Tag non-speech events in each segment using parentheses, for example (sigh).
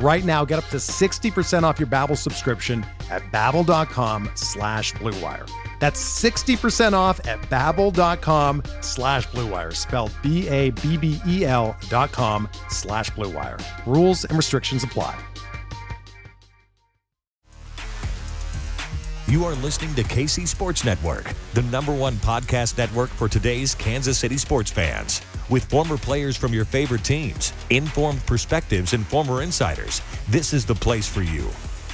Right now, get up to 60% off your Babbel subscription at babbel.com slash bluewire. That's 60% off at babbel.com slash bluewire, spelled B-A-B-B-E-L dot com slash bluewire. Rules and restrictions apply. You are listening to KC Sports Network, the number one podcast network for today's Kansas City sports fans. With former players from your favorite teams, informed perspectives, and former insiders, this is the place for you.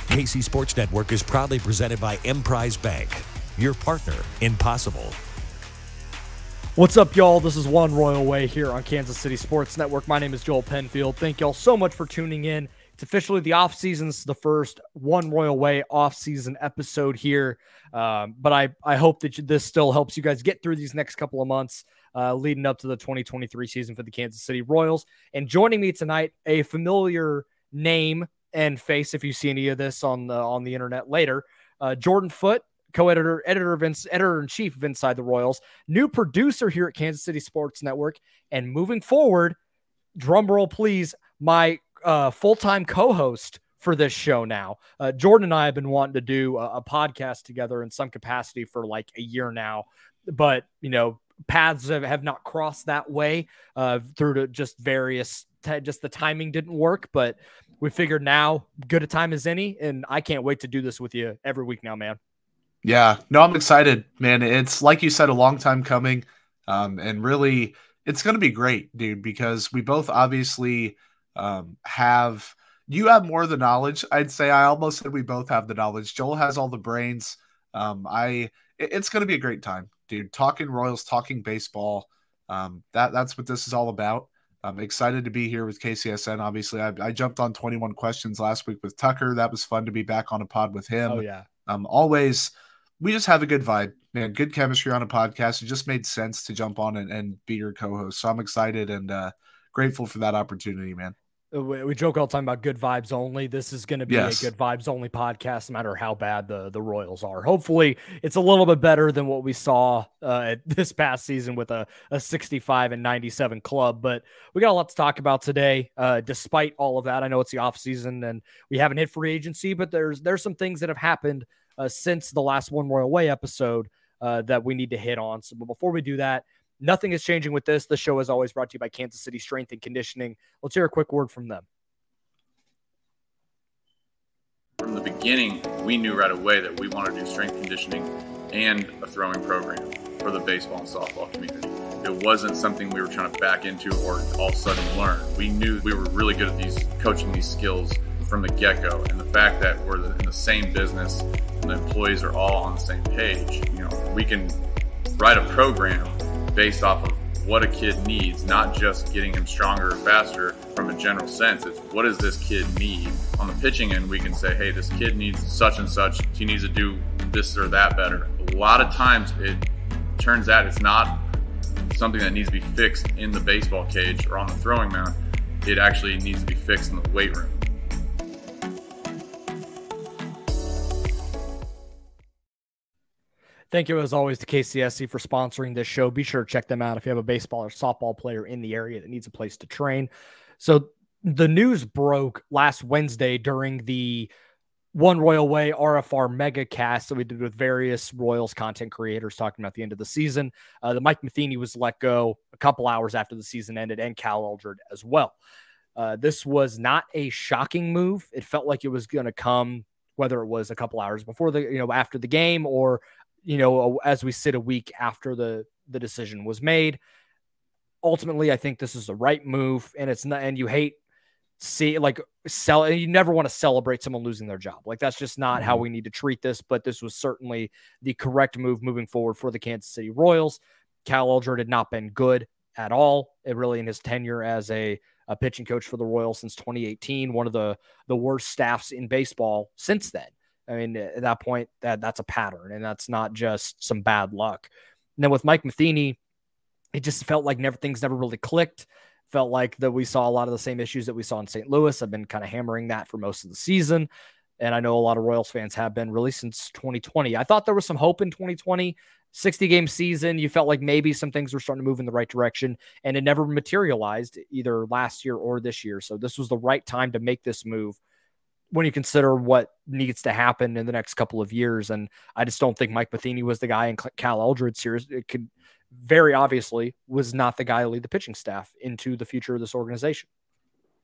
KC Sports Network is proudly presented by Emprise Bank, your partner in possible. What's up, y'all? This is One Royal Way here on Kansas City Sports Network. My name is Joel Penfield. Thank y'all so much for tuning in. It's officially the off season. It's the first One Royal Way off season episode here. Um, but I, I hope that you, this still helps you guys get through these next couple of months uh, leading up to the 2023 season for the Kansas City Royals. And joining me tonight, a familiar name and face if you see any of this on the on the internet later. Uh, Jordan Foote, co-editor, editor of editor in chief of Inside the Royals, new producer here at Kansas City Sports Network, and moving forward, drum roll please, my uh, full time co host for this show now. Uh, Jordan and I have been wanting to do a, a, podcast together in some capacity for like a year now, but you know, paths have, have not crossed that way uh, through to just various, t- just the timing didn't work. But we figured now, good a time as any, and I can't wait to do this with you every week now, man. Yeah, no, I'm excited, man. It's like you said, a long time coming, um, and really, it's going to be great, dude, because we both obviously um, have you have more of the knowledge. I'd say I almost said we both have the knowledge. Joel has all the brains. Um, I it's going to be a great time, dude. Talking Royals, talking baseball. Um, that that's what this is all about. I'm excited to be here with KCSN. Obviously, I, I, jumped on 21 questions last week with Tucker. That was fun to be back on a pod with him. Oh yeah. Um, always, we just have a good vibe, man. Good chemistry on a podcast. It just made sense to jump on and, and be your co-host. So I'm excited and uh, grateful for that opportunity, man. Uh, we joke all the time about good vibes only. This is going to be yes. a good vibes only podcast, no matter how bad the, the Royals are. Hopefully, it's a little bit better than what we saw uh, (laughs) this past season with a, a 65 and 97 club. But we got a lot to talk about today. Uh, despite all of that, I know it's the off season and we haven't hit free agency, but there's there's some things that have happened uh, since the last One Royal Way episode uh, that we need to hit on. So, but before we do that, Nothing is changing with this. The show is always brought to you by Kansas City Strength and Conditioning. Let's hear a quick word from them. From the beginning, we knew right away that we wanted to do strength conditioning and a throwing program for the baseball and softball community. It wasn't something we were trying to back into or all of a sudden learn. We knew we were really good at these coaching these skills from the get-go and the fact that we're in the same business and the employees are all on the same page you know we can write a program based off of what a kid needs, not just getting him stronger or faster from a general sense. It's what does this kid need? On the pitching end, we can say, hey, this kid needs such and such. He needs to do this or that better. A lot of times it turns out it's not something that needs to be fixed in the baseball cage or on the throwing mound. It actually needs to be fixed in the weight room. Thank you, as always, to KCSC for sponsoring this show. Be sure to check them out if you have a baseball or softball player in the area that needs a place to train. So, the news broke last Wednesday during the One Royal Way RFR mega cast that we did with various Royals content creators talking about the end of the season. Uh, the Mike Matheny was let go a couple hours after the season ended, and Cal Eldred as well. Uh, this was not a shocking move. It felt like it was going to come whether it was a couple hours before the you know after the game or you know, as we sit a week after the the decision was made. ultimately, I think this is the right move, and it's not. And you hate see like sell. and You never want to celebrate someone losing their job. Like that's just not mm-hmm. how we need to treat this. But this was certainly the correct move moving forward for the Kansas City Royals. Cal Eldred had not been good at all. It really in his tenure as a, a pitching coach for the Royals since 2018, one of the the worst staffs in baseball since then. I mean, at that point, that that's a pattern, and that's not just some bad luck. And then with Mike Matheny, it just felt like never things never really clicked. Felt like that we saw a lot of the same issues that we saw in St. Louis. I've been kind of hammering that for most of the season. And I know a lot of Royals fans have been really since 2020. I thought there was some hope in 2020. 60 game season, you felt like maybe some things were starting to move in the right direction, and it never materialized either last year or this year. So this was the right time to make this move when you consider what needs to happen in the next couple of years. And I just don't think Mike Matheny was the guy in Cal Eldred series. It could very obviously was not the guy to lead the pitching staff into the future of this organization.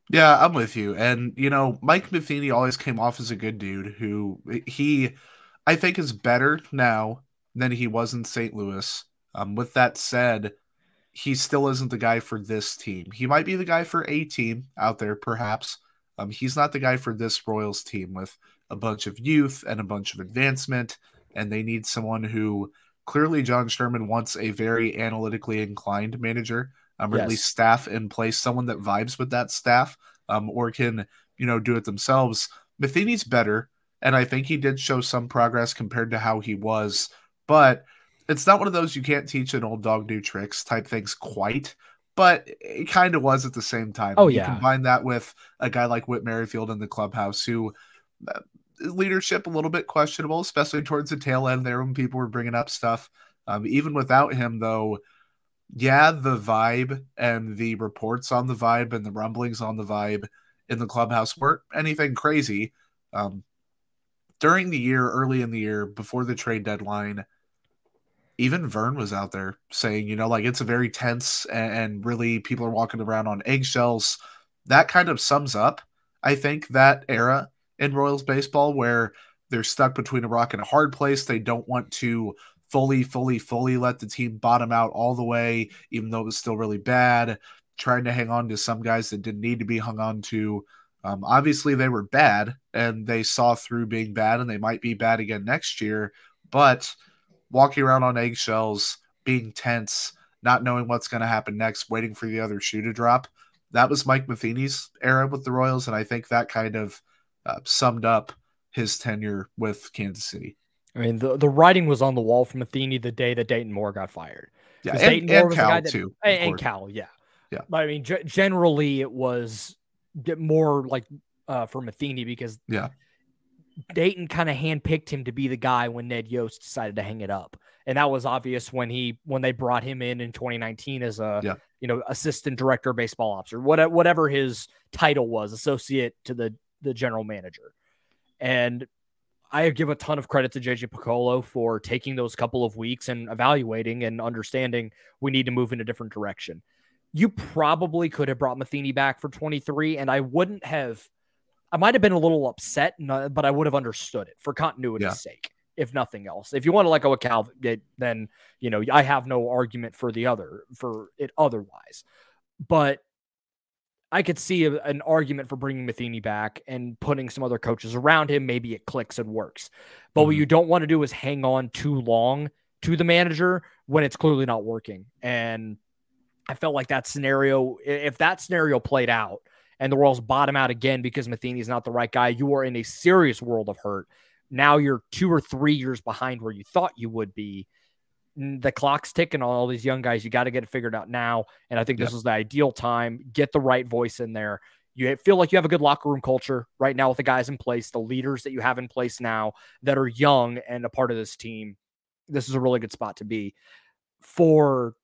Yeah, I'm with you. And you know, Mike Matheny always came off as a good dude who he I think is better now than he was in St. Louis. Um, with that said, he still isn't the guy for this team. He might be the guy for a team out there, perhaps. Um, he's not the guy for this Royals team with a bunch of youth and a bunch of advancement, and they need someone who clearly John Sherman wants a very analytically inclined manager, um, or yes. at least staff in place, someone that vibes with that staff, um, or can you know do it themselves. Matheny's better, and I think he did show some progress compared to how he was, but it's not one of those you can't teach an old dog new tricks type things quite. But it kind of was at the same time. Oh, yeah. You combine that with a guy like Whit Merrifield in the clubhouse who uh, leadership a little bit questionable, especially towards the tail end there when people were bringing up stuff. Um, even without him, though, yeah, the vibe and the reports on the vibe and the rumblings on the vibe in the clubhouse weren't anything crazy. Um, during the year, early in the year, before the trade deadline, even Vern was out there saying, you know, like it's a very tense and, and really people are walking around on eggshells. That kind of sums up, I think, that era in Royals baseball where they're stuck between a rock and a hard place. They don't want to fully, fully, fully let the team bottom out all the way, even though it was still really bad. Trying to hang on to some guys that didn't need to be hung on to. Um, obviously, they were bad and they saw through being bad, and they might be bad again next year. But walking around on eggshells, being tense, not knowing what's going to happen next, waiting for the other shoe to drop. That was Mike Matheny's era with the Royals, and I think that kind of uh, summed up his tenure with Kansas City. I mean, the, the writing was on the wall for Matheny the day that Dayton Moore got fired. Yeah, and, Dayton Moore was Cal guy that, too. And, and Cal, yeah. Yeah. But I mean, g- generally it was more like uh, for Matheny because yeah, Dayton kind of handpicked him to be the guy when Ned Yost decided to hang it up, and that was obvious when he when they brought him in in 2019 as a yeah. you know assistant director baseball ops or whatever whatever his title was, associate to the the general manager. And I give a ton of credit to JJ Picollo for taking those couple of weeks and evaluating and understanding we need to move in a different direction. You probably could have brought Matheny back for 23, and I wouldn't have. I might have been a little upset, but I would have understood it for continuity's yeah. sake, if nothing else. If you want to let go of Cal, then you know I have no argument for the other for it otherwise. But I could see a, an argument for bringing Matheny back and putting some other coaches around him. Maybe it clicks and works. But mm-hmm. what you don't want to do is hang on too long to the manager when it's clearly not working. And I felt like that scenario, if that scenario played out and the Royals bottom out again because Matheny is not the right guy, you are in a serious world of hurt. Now you're two or three years behind where you thought you would be the clock's ticking on all these young guys. You got to get it figured out now. And I think this is the ideal time. Get the right voice in there. You feel like you have a good locker room culture right now with the guys in place, the leaders that you have in place now that are young and a part of this team. This is a really good spot to be. For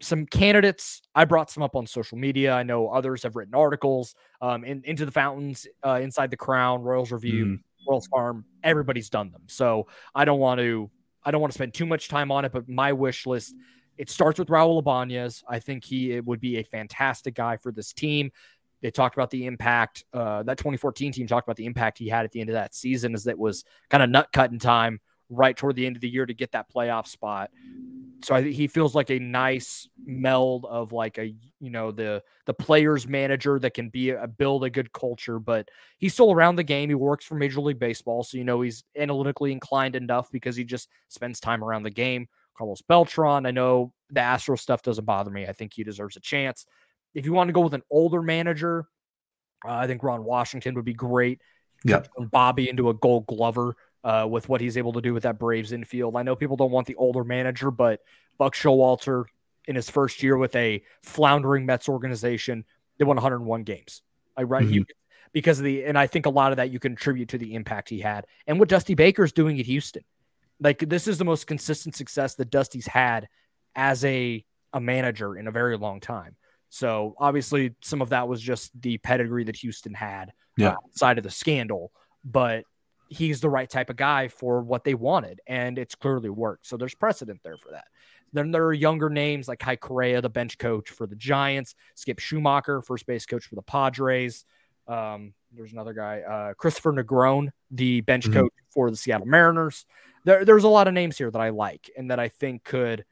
some candidates, I brought some up on social media. I know others have written articles um, in, into the fountains, uh, inside the crown, Royals Review, mm. Royals Farm. Everybody's done them. So I don't want to I don't want to spend too much time on it, but my wish list it starts with Raul Ibanez. I think he it would be a fantastic guy for this team. They talked about the impact. Uh, that 2014 team talked about the impact he had at the end of that season, as that was kind of nut cutting time right toward the end of the year to get that playoff spot. So I, he feels like a nice meld of like a you know the the players manager that can be a build a good culture but he's still around the game. He works for major league baseball so you know he's analytically inclined enough because he just spends time around the game. Carlos beltran i know the astro stuff doesn't bother me. I think he deserves a chance. If you want to go with an older manager uh, i think ron washington would be great. Yeah. Bobby into a gold glover uh, with what he's able to do with that Braves infield. I know people don't want the older manager, but Buck Showalter in his first year with a floundering Mets organization, they won 101 games. I right mm-hmm. you because of the and I think a lot of that you can attribute to the impact he had and what Dusty Baker's doing at Houston. Like this is the most consistent success that Dusty's had as a a manager in a very long time. So obviously some of that was just the pedigree that Houston had yeah. uh, of the scandal, but he's the right type of guy for what they wanted, and it's clearly worked. So there's precedent there for that. Then there are younger names like Kai Correa, the bench coach for the Giants, Skip Schumaker, first base coach for the Padres. Um, there's another guy, uh, Kristopher Negron, the bench mm-hmm. coach for the Seattle Mariners. There, there's a lot of names here that I like and that I think could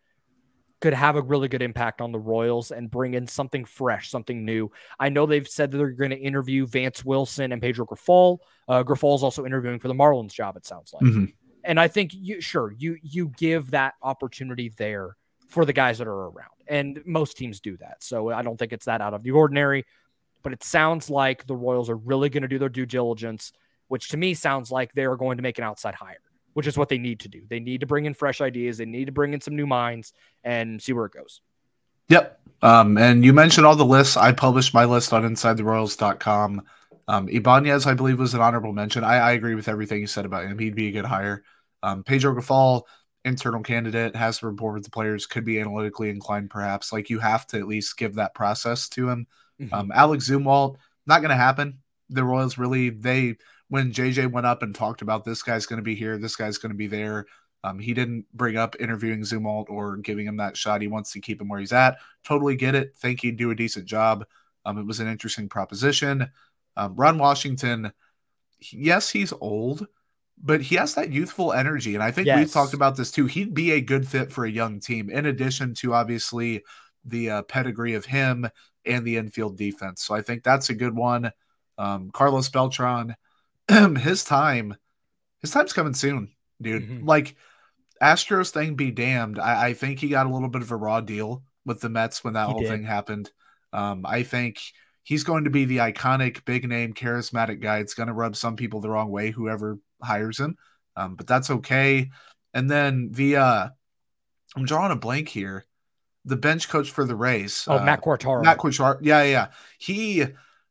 could have a really good impact on the Royals and bring in something fresh, something new. I know they've said that they're going to interview Vance Wilson and Pedro Grifol. Uh, Grifol's also interviewing for the Marlins job. It sounds like, mm-hmm. and I think you sure you you give that opportunity there for the guys that are around, and most teams do that. So I don't think it's that out of the ordinary. But it sounds like the Royals are really going to do their due diligence, which to me sounds like they are going to make an outside hire which is what they need to do. They need to bring in fresh ideas. They need to bring in some new minds and see where it goes. Yep. Um, and you mentioned all the lists. I published my list on InsideTheRoyals.com. Um, Ibanez, I believe, was an honorable mention. I, I, agree with everything you said about him. He'd be a good hire. Um, Pedro Grifol, internal candidate, has rapport with the players, could be analytically inclined, perhaps. Like you have to at least give that process to him. Mm-hmm. Um, Alec Zumwalt, not going to happen. The Royals really, they when JJ went up and talked about this guy's going to be here, this guy's going to be there. Um, he didn't bring up interviewing Zumwalt or giving him that shot. He wants to keep him where he's at. Totally get it. Think he'd do a decent job. Um, it was an interesting proposition. Um, Ron Washington, yes, he's old, but he has that youthful energy. And I think yes. we've talked about this too. He'd be a good fit for a young team, in addition to obviously the uh, pedigree of him and the infield defense. So I think that's a good one. Um, Carlos Beltran, (clears throat) his time, his time's coming soon, dude. Mm-hmm. Like Astros thing be damned. I, I, think he got a little bit of a raw deal with the Mets when that he whole did. thing happened. Um, I think he's going to be the iconic, big name, charismatic guy. It's going to rub some people the wrong way, whoever hires him. Um, but that's okay. And then the uh, I'm drawing a blank here. The bench coach for the Rays. Oh, uh, Matt Quatraro. Matt Quatraro. Yeah, yeah. He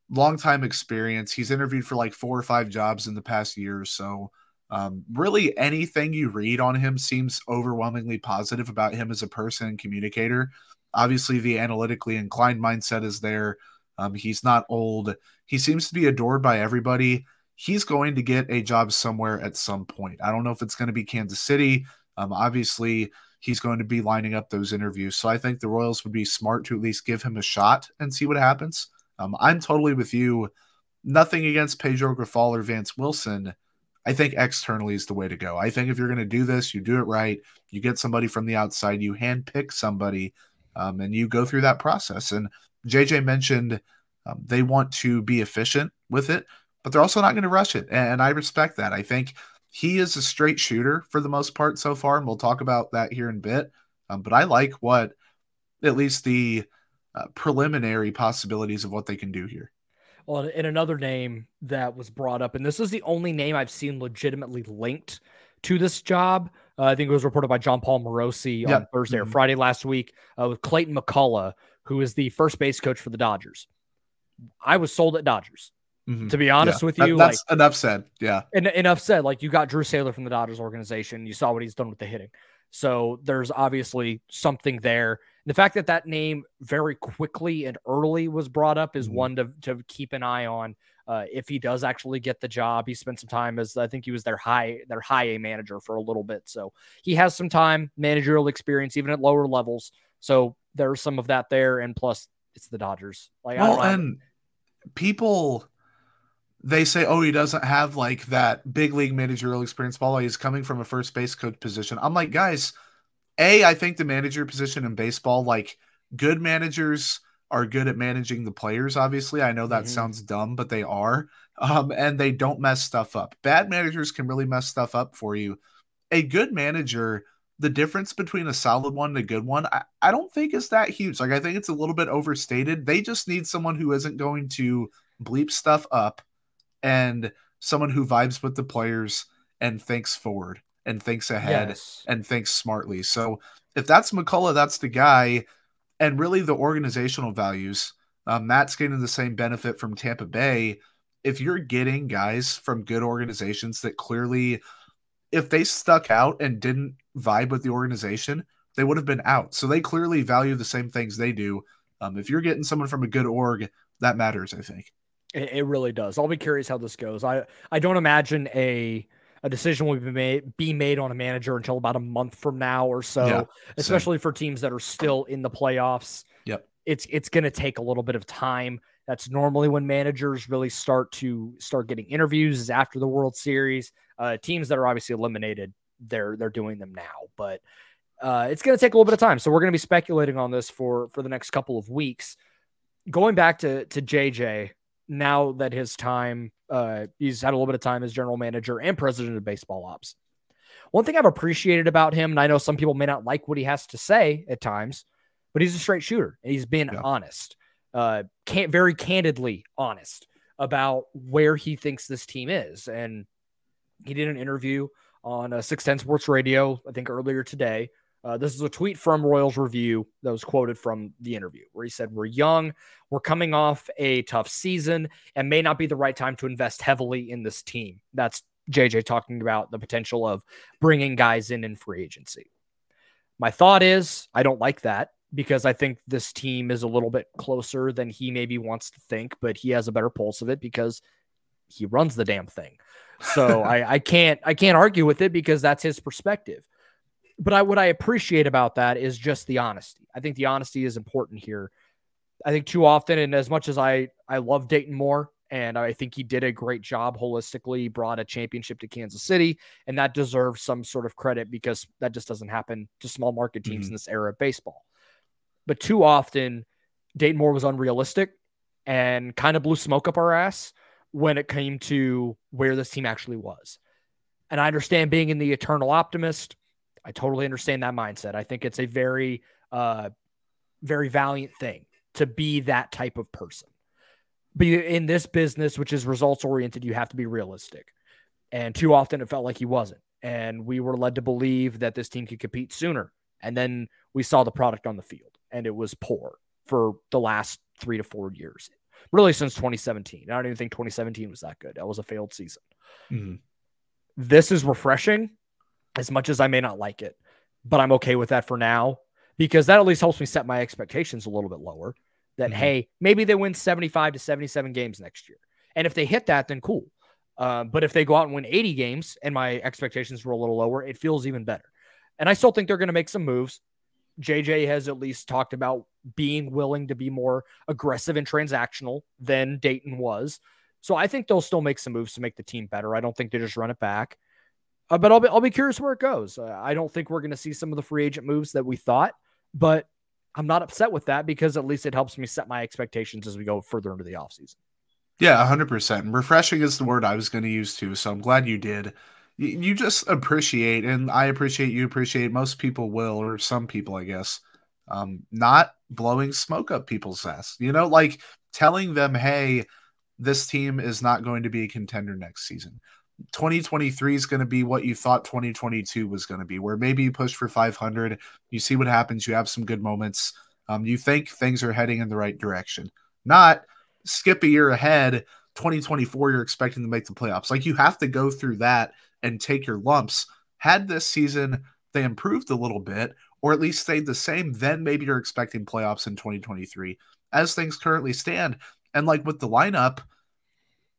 long time experience. He's interviewed for like four or five jobs in the past year or so. Um, really, anything you read on him seems overwhelmingly positive about him as a person and communicator. Obviously, the analytically inclined mindset is there. Um, he's not old. He seems to be adored by everybody. He's going to get a job somewhere at some point. I don't know if it's going to be Kansas City. Um, obviously, he's going to be lining up those interviews. So I think the Royals would be smart to at least give him a shot and see what happens. Um, I'm totally with you. Nothing against Pedro Grifol or Vance Wilson. I think externally is the way to go. I think if you're going to do this, you do it right. You get somebody from the outside, you handpick somebody, um, and you go through that process. And JJ mentioned um, they want to be efficient with it, but they're also not going to rush it. And I respect that. I think he is a straight shooter for the most part so far, and we'll talk about that here in a bit. Um, but I like what at least the uh, preliminary possibilities of what they can do here. Well, and another name that was brought up, and this is the only name I've seen legitimately linked to this job. Uh, I think it was reported by Jon Paul Morosi on Thursday mm-hmm. or Friday last week uh, with Clayton McCullough, who is the first base coach for the Dodgers. I was sold at Dodgers. Mm-hmm. To be honest yeah. with you, that's like, enough said. Yeah, and, enough said. Like you got Drew Saylor from the Dodgers organization. You saw what he's done with the hitting. So there's obviously something there. The fact that that name very quickly and early was brought up is mm-hmm. one to, to keep an eye on. Uh, if he does actually get the job, he spent some time as I think he was their high their high A manager for a little bit, so he has some time managerial experience even at lower levels. So there's some of that there, and plus it's the Dodgers. Like, well, and people they say, oh, he doesn't have like that big league managerial experience. While he's coming from a first base coach position, I'm like, guys, A, I think the manager position in baseball, like good managers are good at managing the players, obviously. I know that mm-hmm. sounds dumb, but they are. Um, and they don't mess stuff up. Bad managers can really mess stuff up for you. A good manager, the difference between a solid one and a good one, I, I don't think is that huge. Like, I think it's a little bit overstated. They just need someone who isn't going to bleep stuff up and someone who vibes with the players and thinks forward and thinks ahead yes. and thinks smartly. So if that's McCullough, that's the guy. And really the organizational values. Um, Matt's getting the same benefit from Tampa Bay. If you're getting guys from good organizations that clearly, if they stuck out and didn't vibe with the organization, they would have been out. So they clearly value the same things they do. Um, if you're getting someone from a good org, that matters, I think. It, it really does. I'll be curious how this goes. I I don't imagine a a decision will be made be made on a manager until about a month from now or so, yeah, especially for teams that are still in the playoffs. Yep. It's it's going to take a little bit of time. That's normally when managers really start to start getting interviews is after the World Series. Uh, teams that are obviously eliminated, they're they're doing them now, but uh, it's going to take a little bit of time. So we're going to be speculating on this for for the next couple of weeks. Going back to to JJ, now that his time, uh, he's had a little bit of time as general manager and president of baseball ops. One thing I've appreciated about him, and I know some people may not like what he has to say at times, but he's a straight shooter. and He's been yeah. honest, uh, can't very candidly honest about where he thinks this team is. And he did an interview on uh, 610 Sports Radio, I think earlier today, uh, this is a tweet from Royals Review that was quoted from the interview where he said, We're young, we're coming off a tough season, and may not be the right time to invest heavily in this team. That's JJ talking about the potential of bringing guys in in free agency. My thought is, I don't like that because I think this team is a little bit closer than he maybe wants to think, but he has a better pulse of it because he runs the damn thing. So (laughs) I, I can't I can't argue with it because that's his perspective but I what I appreciate about that is just the honesty. I think the honesty is important here. I think too often, and as much as I I love Dayton Moore, and I think he did a great job holistically, brought a championship to Kansas City, and that deserves some sort of credit because that just doesn't happen to small market teams mm-hmm. in this era of baseball. But too often, Dayton Moore was unrealistic and kind of blew smoke up our ass when it came to where this team actually was. And I understand being in the eternal optimist I totally understand that mindset. I think it's a very, uh, very valiant thing to be that type of person. But in this business, which is results oriented, you have to be realistic. And too often it felt like he wasn't. And we were led to believe that this team could compete sooner. And then we saw the product on the field, and it was poor for the last three to four years, really since 2017. I don't even think 2017 was that good. That was a failed season. Mm-hmm. This is refreshing as much as I may not like it. But I'm okay with that for now because that at least helps me set my expectations a little bit lower. That, mm-hmm. hey, maybe they win 75 to 77 games next year. And if they hit that, then cool. Uh, but if they go out and win 80 games and my expectations were a little lower, it feels even better. And I still think they're going to make some moves. JJ has at least talked about being willing to be more aggressive and transactional than Dayton was. So I think they'll still make some moves to make the team better. I don't think they just run it back. Uh, but I'll be I'll be curious where it goes. Uh, I don't think we're going to see some of the free agent moves that we thought, but I'm not upset with that because at least it helps me set my expectations as we go further into the offseason. Yeah, 100%. Refreshing is the word I was going to use too. So I'm glad you did. You, just appreciate, and I appreciate you appreciate, most people will, or some people, I guess, um, not blowing smoke up people's ass. You know, like telling them, hey, this team is not going to be a contender next season. 2023 is going to be what you thought 2022 was going to be, where maybe you push for 500, you see what happens, you have some good moments, um, you think things are heading in the right direction. Not skip a year ahead, 2024, you're expecting to make the playoffs. Like you have to go through that and take your lumps. Had this season they improved a little bit, or at least stayed the same, then maybe you're expecting playoffs in 2023. As things currently stand, and like with the lineup,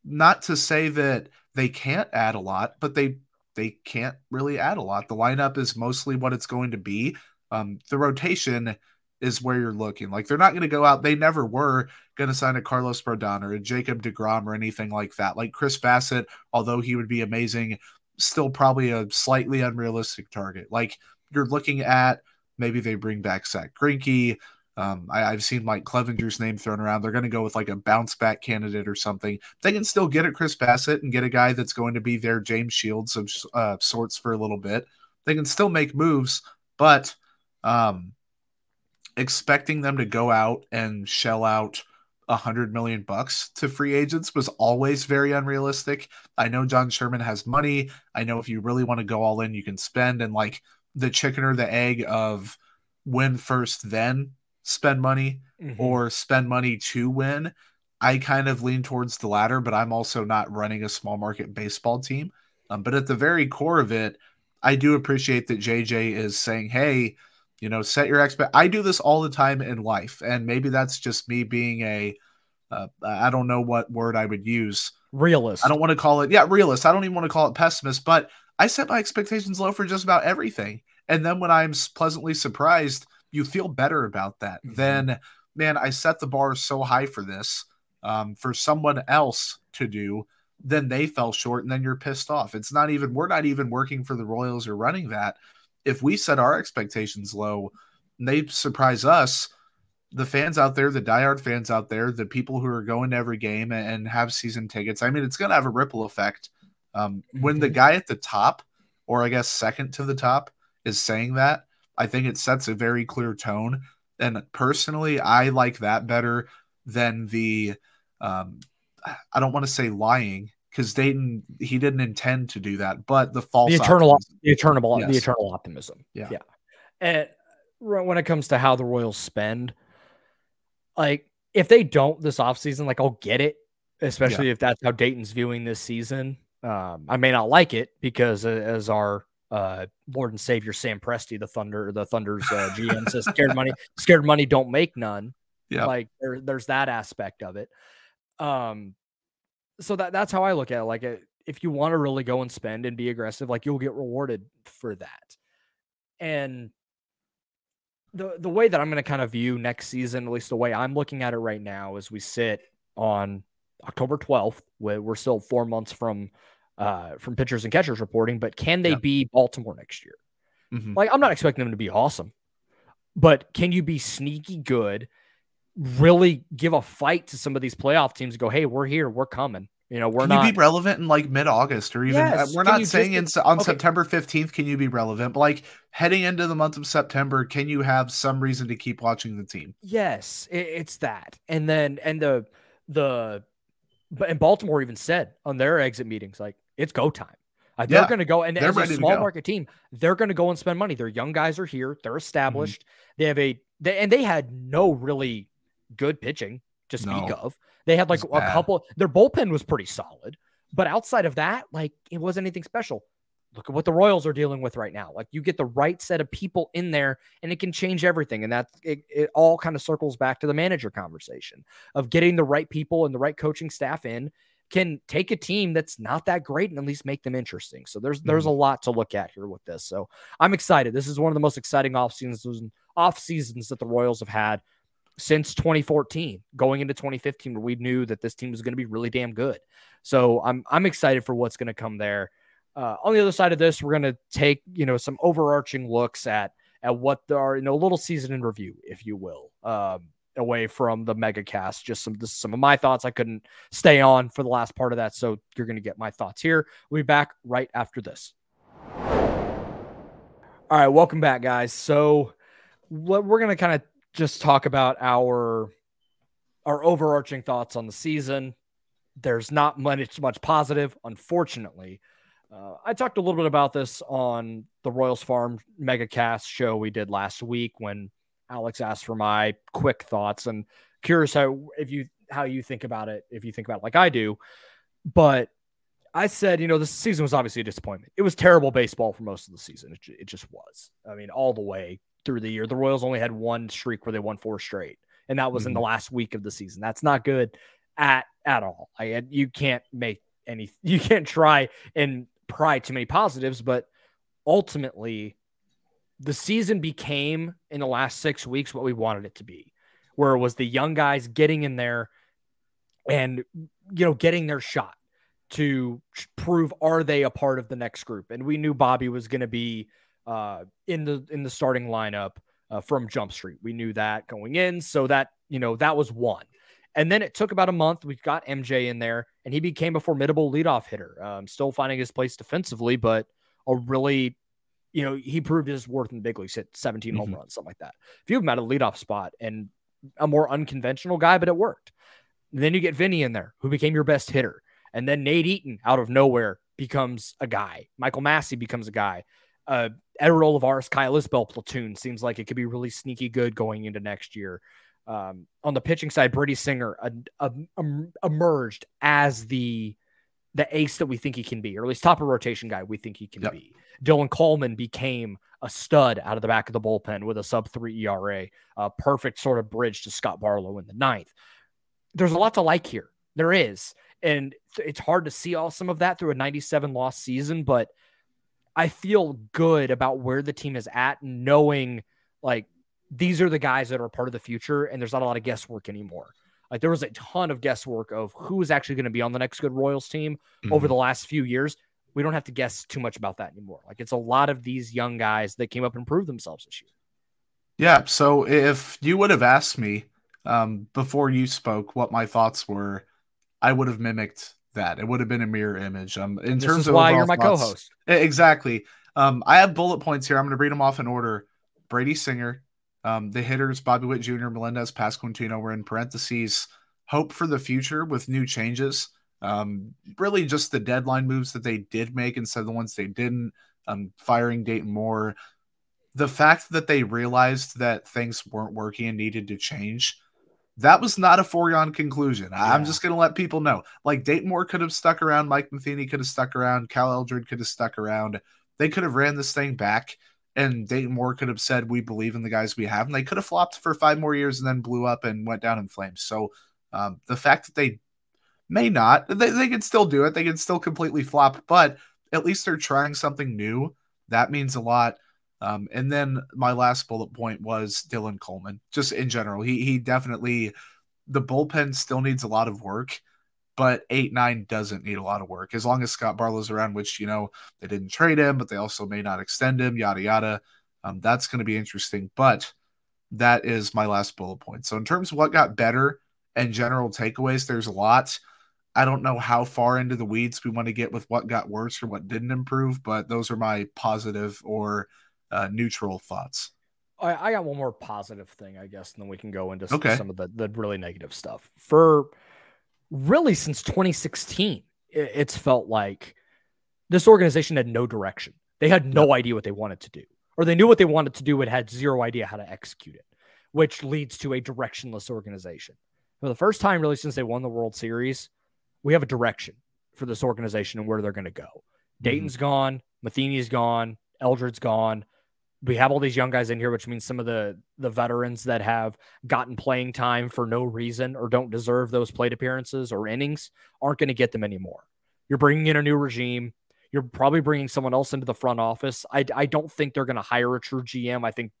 not to say that they can't add a lot, but they they can't really add a lot. The lineup is mostly what it's going to be. Um, the rotation is where you're looking. Like they're not going to go out. They never were going to sign a Carlos Rodon or a Jacob Degrom or anything like that. Like Chris Bassitt, although he would be amazing, still probably a slightly unrealistic target. Like you're looking at maybe they bring back Zach Greinke. Um, I, have seen Mike Clevinger's name thrown around. They're going to go with like a bounce back candidate or something. They can still get at Chris Bassitt and get a guy that's going to be their James Shields of uh, sorts for a little bit. They can still make moves, but um, expecting them to go out and shell out a hundred million bucks to free agents was always very unrealistic. I know John Sherman has money. I know if you really want to go all in, you can spend and like the chicken or the egg of win first, then spend money mm-hmm. or spend money to win. I kind of lean towards the latter, but I'm also not running a small market baseball team. Um, but at the very core of it, I do appreciate that JJ is saying, "Hey, you know, set your expect." I do this all the time in life, and maybe that's just me being a uh, I don't know what word I would use. Realist. I don't want to call it, yeah, realist. I don't even want to call it pessimist, but I set my expectations low for just about everything. And then when I'm pleasantly surprised, you feel better about that. Mm-hmm. Then, man, I set the bar so high for this um, for someone else to do. Then they fell short, and then you're pissed off. It's not even, we're not even working for the Royals or running that. If we set our expectations low, they surprise us the fans out there, the diehard fans out there, the people who are going to every game and have season tickets, I mean, it's going to have a ripple effect. Um, when the mm-hmm. guy at the top, or I guess second to the top, is saying that, I think it sets a very clear tone. And personally, I like that better than the, um, I don't want to say lying because Dayton he didn't intend to do that, but the false the eternal optimism. the eternal yes. the eternal optimism. Yeah, yeah. And when it comes to how the Royals spend, like if they don't this offseason, like I'll get it, especially yeah. if that's how Dayton's viewing this season. Um, I may not like it because as our uh, Lord and Savior Sam Presti, the Thunder, the Thunder's uh, GM says, "Scared money, scared money don't make none." Yeah, like there, there's that aspect of it. Um, so that that's how I look at it. Like, if you want to really go and spend and be aggressive, like you'll get rewarded for that. And the the way that I'm going to kind of view next season, at least the way I'm looking at it right now, as we sit on October 12th, we're still four months from uh, from pitchers and catchers reporting, but can they yeah. be Baltimore next year? Mm-hmm. Like, I'm not expecting them to be awesome, but can you be sneaky good? Really give a fight to some of these playoff teams. go, hey, we're here, we're coming. You know, we're can not. you be relevant in like mid August or even? Uh, yes. We're can not saying in, on okay. September fifteenth. Can you be relevant? But like heading into the month of September, can you have some reason to keep watching the team? Yes, it's that, and then and the the, but and Baltimore even said on their exit meetings like it's go time. Uh, they're yeah, going to go and as a small market team, they're going to go and spend money. Their young guys are here. They're mm-hmm. established. Mm-hmm. They have a they, and they had no really good pitching to speak no. of. They had like a bad. couple, their bullpen was pretty solid. But outside of that, like it wasn't anything special. Look at what the Royals are dealing with right now. Like you get the right set of people in there and it can change everything. And that it, it all kind of circles back to the manager conversation of getting the right people and the right coaching staff in can take a team that's not that great and at least make them interesting. So there's there's mm-hmm. a lot to look at here with this. So I'm excited. This is one of the most exciting off seasons off seasons that the Royals have had since 2014, going into 2015, where we knew that this team was going to be really damn good. So I'm I'm excited for what's going to come there. Uh, on the other side of this, we're going to take you know some overarching looks at at what there are you know a little season in review, if you will, um, away from the mega cast. Just some some of my thoughts. I couldn't stay on for the last part of that, so you're to get my thoughts here. We'll be back right after this. All right, welcome back, guys. So we're going to kind of just talk about our our overarching thoughts on the season. There's not much much positive, unfortunately. Uh, I talked a little bit about this on the Royals Farm Megacast show we did last week when Alex asked for my quick thoughts and curious how if you how you think about it if you think about it like I do. But I said, you know, this season was obviously a disappointment. It was terrible baseball for most of the season. It, it just was. I mean, all the way through the year. The Royals only had one streak where they won four straight, and that was mm-hmm. in the mm-hmm. last week of the season. That's not good at at all. I you can't make any (laughs) you can't try and pry too many positives, but ultimately the season became in the last 6 weeks what we wanted it to be. Where it was the young guys getting in there and you know getting their shot to prove are they a part of the next group. And we knew Bobby was going to be uh, in the in the starting lineup uh, from Jump Street. We knew that going in. So that, you know, that was one. And then it took about a month. We got MJ in there, and he became a formidable leadoff hitter. Um, still finding his place defensively, but a really, you know, he proved his worth in the big leagues. Hit 17 mm-hmm. home runs, something like that. If you have him at a leadoff spot and a more unconventional guy, but it worked. And then you get Vinny in there, who became your best hitter, and then Nate Eaton out of nowhere becomes a guy. Michael Massey becomes a guy. Uh, Edward Olivares, Kyle Isbel platoon seems like it could be really sneaky good going into next year. Um, on the pitching side, Brady Singer uh, uh, um, emerged as the the ace that we think he can be, or at least top of rotation guy we think he can yep. be. Dylan Coleman became a stud out of the back of the bullpen with a sub three ERA, a perfect sort of bridge to Scott Barlow in the ninth. There's a lot to like here. There is. And it's hard to see all some of that through a 97 loss season, but I feel good about where the team is at, knowing like these are the guys that are part of the future, and there's not a lot of guesswork anymore. Like there was a ton of guesswork of who is actually going to be on the next good Royals team mm-hmm. over the last few years. We don't have to guess too much about that anymore. Like it's a lot of these young guys that came up and proved themselves this year. Yeah. So if you would have asked me um, before you spoke what my thoughts were, I would have mimicked that. It would have been a mirror image. Um, in this terms of why you're my thoughts, co-host. Exactly. Um, I have bullet points here. I'm going to read them off in order. Brady Singer, um, the hitters, Bobby Witt Jr., Melendez, Pasquantino were in parentheses. Hope for the future with new changes. Um, really, just the deadline moves that they did make instead of the ones they didn't. Um, firing Dayton Moore. The fact that they realized that things weren't working and needed to change. That was not a foregone conclusion. Yeah. I'm just going to let people know. Like Dayton Moore could have stuck around. Mike Matheny could have stuck around. Cal Eldred could have stuck around. They could have ran this thing back and Dayton Moore could have said, "We believe in the guys we have," and they could have flopped for five more years and then blew up and went down in flames. So um, the fact that they may not, they, they can still do it. They can still completely flop, but at least they're trying something new. That means a lot. Um, and then my last bullet point was Dylan Coleman, just in general. He he definitely the bullpen still needs a lot of work but eight nine doesn't need a lot of work as long as Scott Barlow's around, which you know they didn't trade him, but they also may not extend him, yada yada. Um, that's going to be interesting. But that is my last bullet point. So in terms of what got better and general takeaways, there's a lot. I don't know how far into the weeds we want to get with what got worse or what didn't improve, but those are my positive or uh, neutral thoughts. I, I got one more positive thing, I guess, and then we can go into okay. some of the, the really negative stuff. For really since 2016, it's felt like this organization had no direction. They had no idea what they wanted to do, or they knew what they wanted to do but had zero idea how to execute it, which leads to a directionless organization. For the first time, really, since they won the World Series, we have a direction for this organization and where they're going to go. Mm-hmm. Dayton's mm-hmm. gone, Matheny's gone, Eldred's gone we have all these young guys in here, which means some of the the veterans that have gotten playing time for no reason or don't deserve those plate appearances or innings aren't going to get them anymore. You're bringing in a new regime. You're probably bringing someone else into the front office. I, I don't think they're going to hire a true GM. I think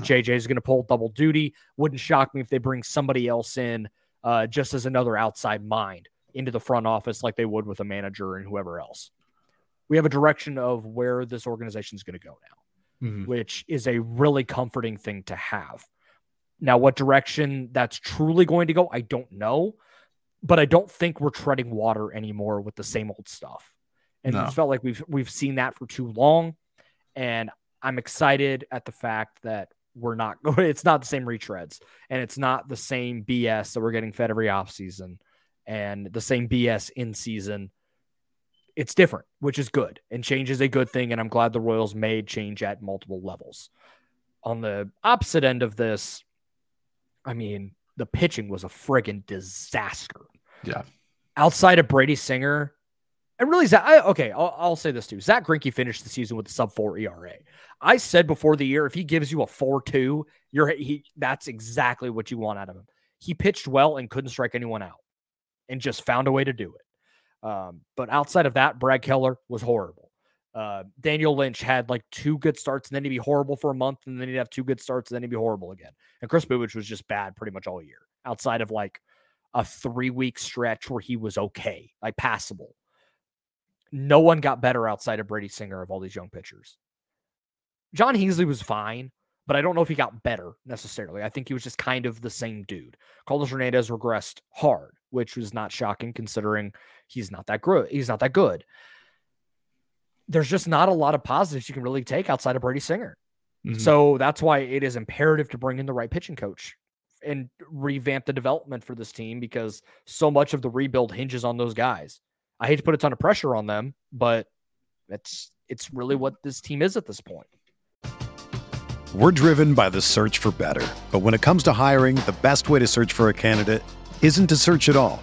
JJ is going to pull double duty. Wouldn't shock me if they bring somebody else in uh, just as another outside mind into the front office like they would with a manager and whoever else. We have a direction of where this organization is going to go now mm-hmm. which is a really comforting thing to have. Now, what direction that's truly going to go, I don't know, but I don't think we're treading water anymore with the same old stuff. And no. it felt like we've we've seen that for too long. And I'm excited at the fact that we're not (laughs) it's not the same retreads and it's not the same BS that we're getting fed every offseason and the same BS in season it's different, which is good. And change is a good thing. And I'm glad the Royals made change at multiple levels. On the opposite end of this, I mean, the pitching was a friggin' disaster. Yeah. Outside of Brady Singer, and really, Zach, I, okay, I'll, I'll, say this too. Zach Greinke finished the season with a sub four ERA. I said before the year, if he gives you a four two, you're he. That's exactly what you want out of him. He pitched well and couldn't strike anyone out, and just found a way to do it. Um, but outside of that, Brad Keller was horrible. Uh, Daniel Lynch had like two good starts and then he'd be horrible for a month and then he'd have two good starts and then he'd be horrible again. And Chris Bubic was just bad pretty much all year outside of like a three week stretch where he was okay, like passable. No one got better outside of Brady Singer of all these young pitchers. John Heasley was fine, but I don't know if he got better necessarily. I think he was just kind of the same dude. Carlos Hernandez regressed hard, which was not shocking considering he's not that good. He's not that good. There's just not a lot of positives you can really take outside of Brady Singer. Mm-hmm. So that's why it is imperative to bring in the right pitching coach and revamp the development for this team because so much of the rebuild hinges on those guys. I hate to put a ton of pressure on them, but it's it's really what this team is at this point. We're driven by the search for better. But when it comes to hiring, the best way to search for a candidate isn't to search at all.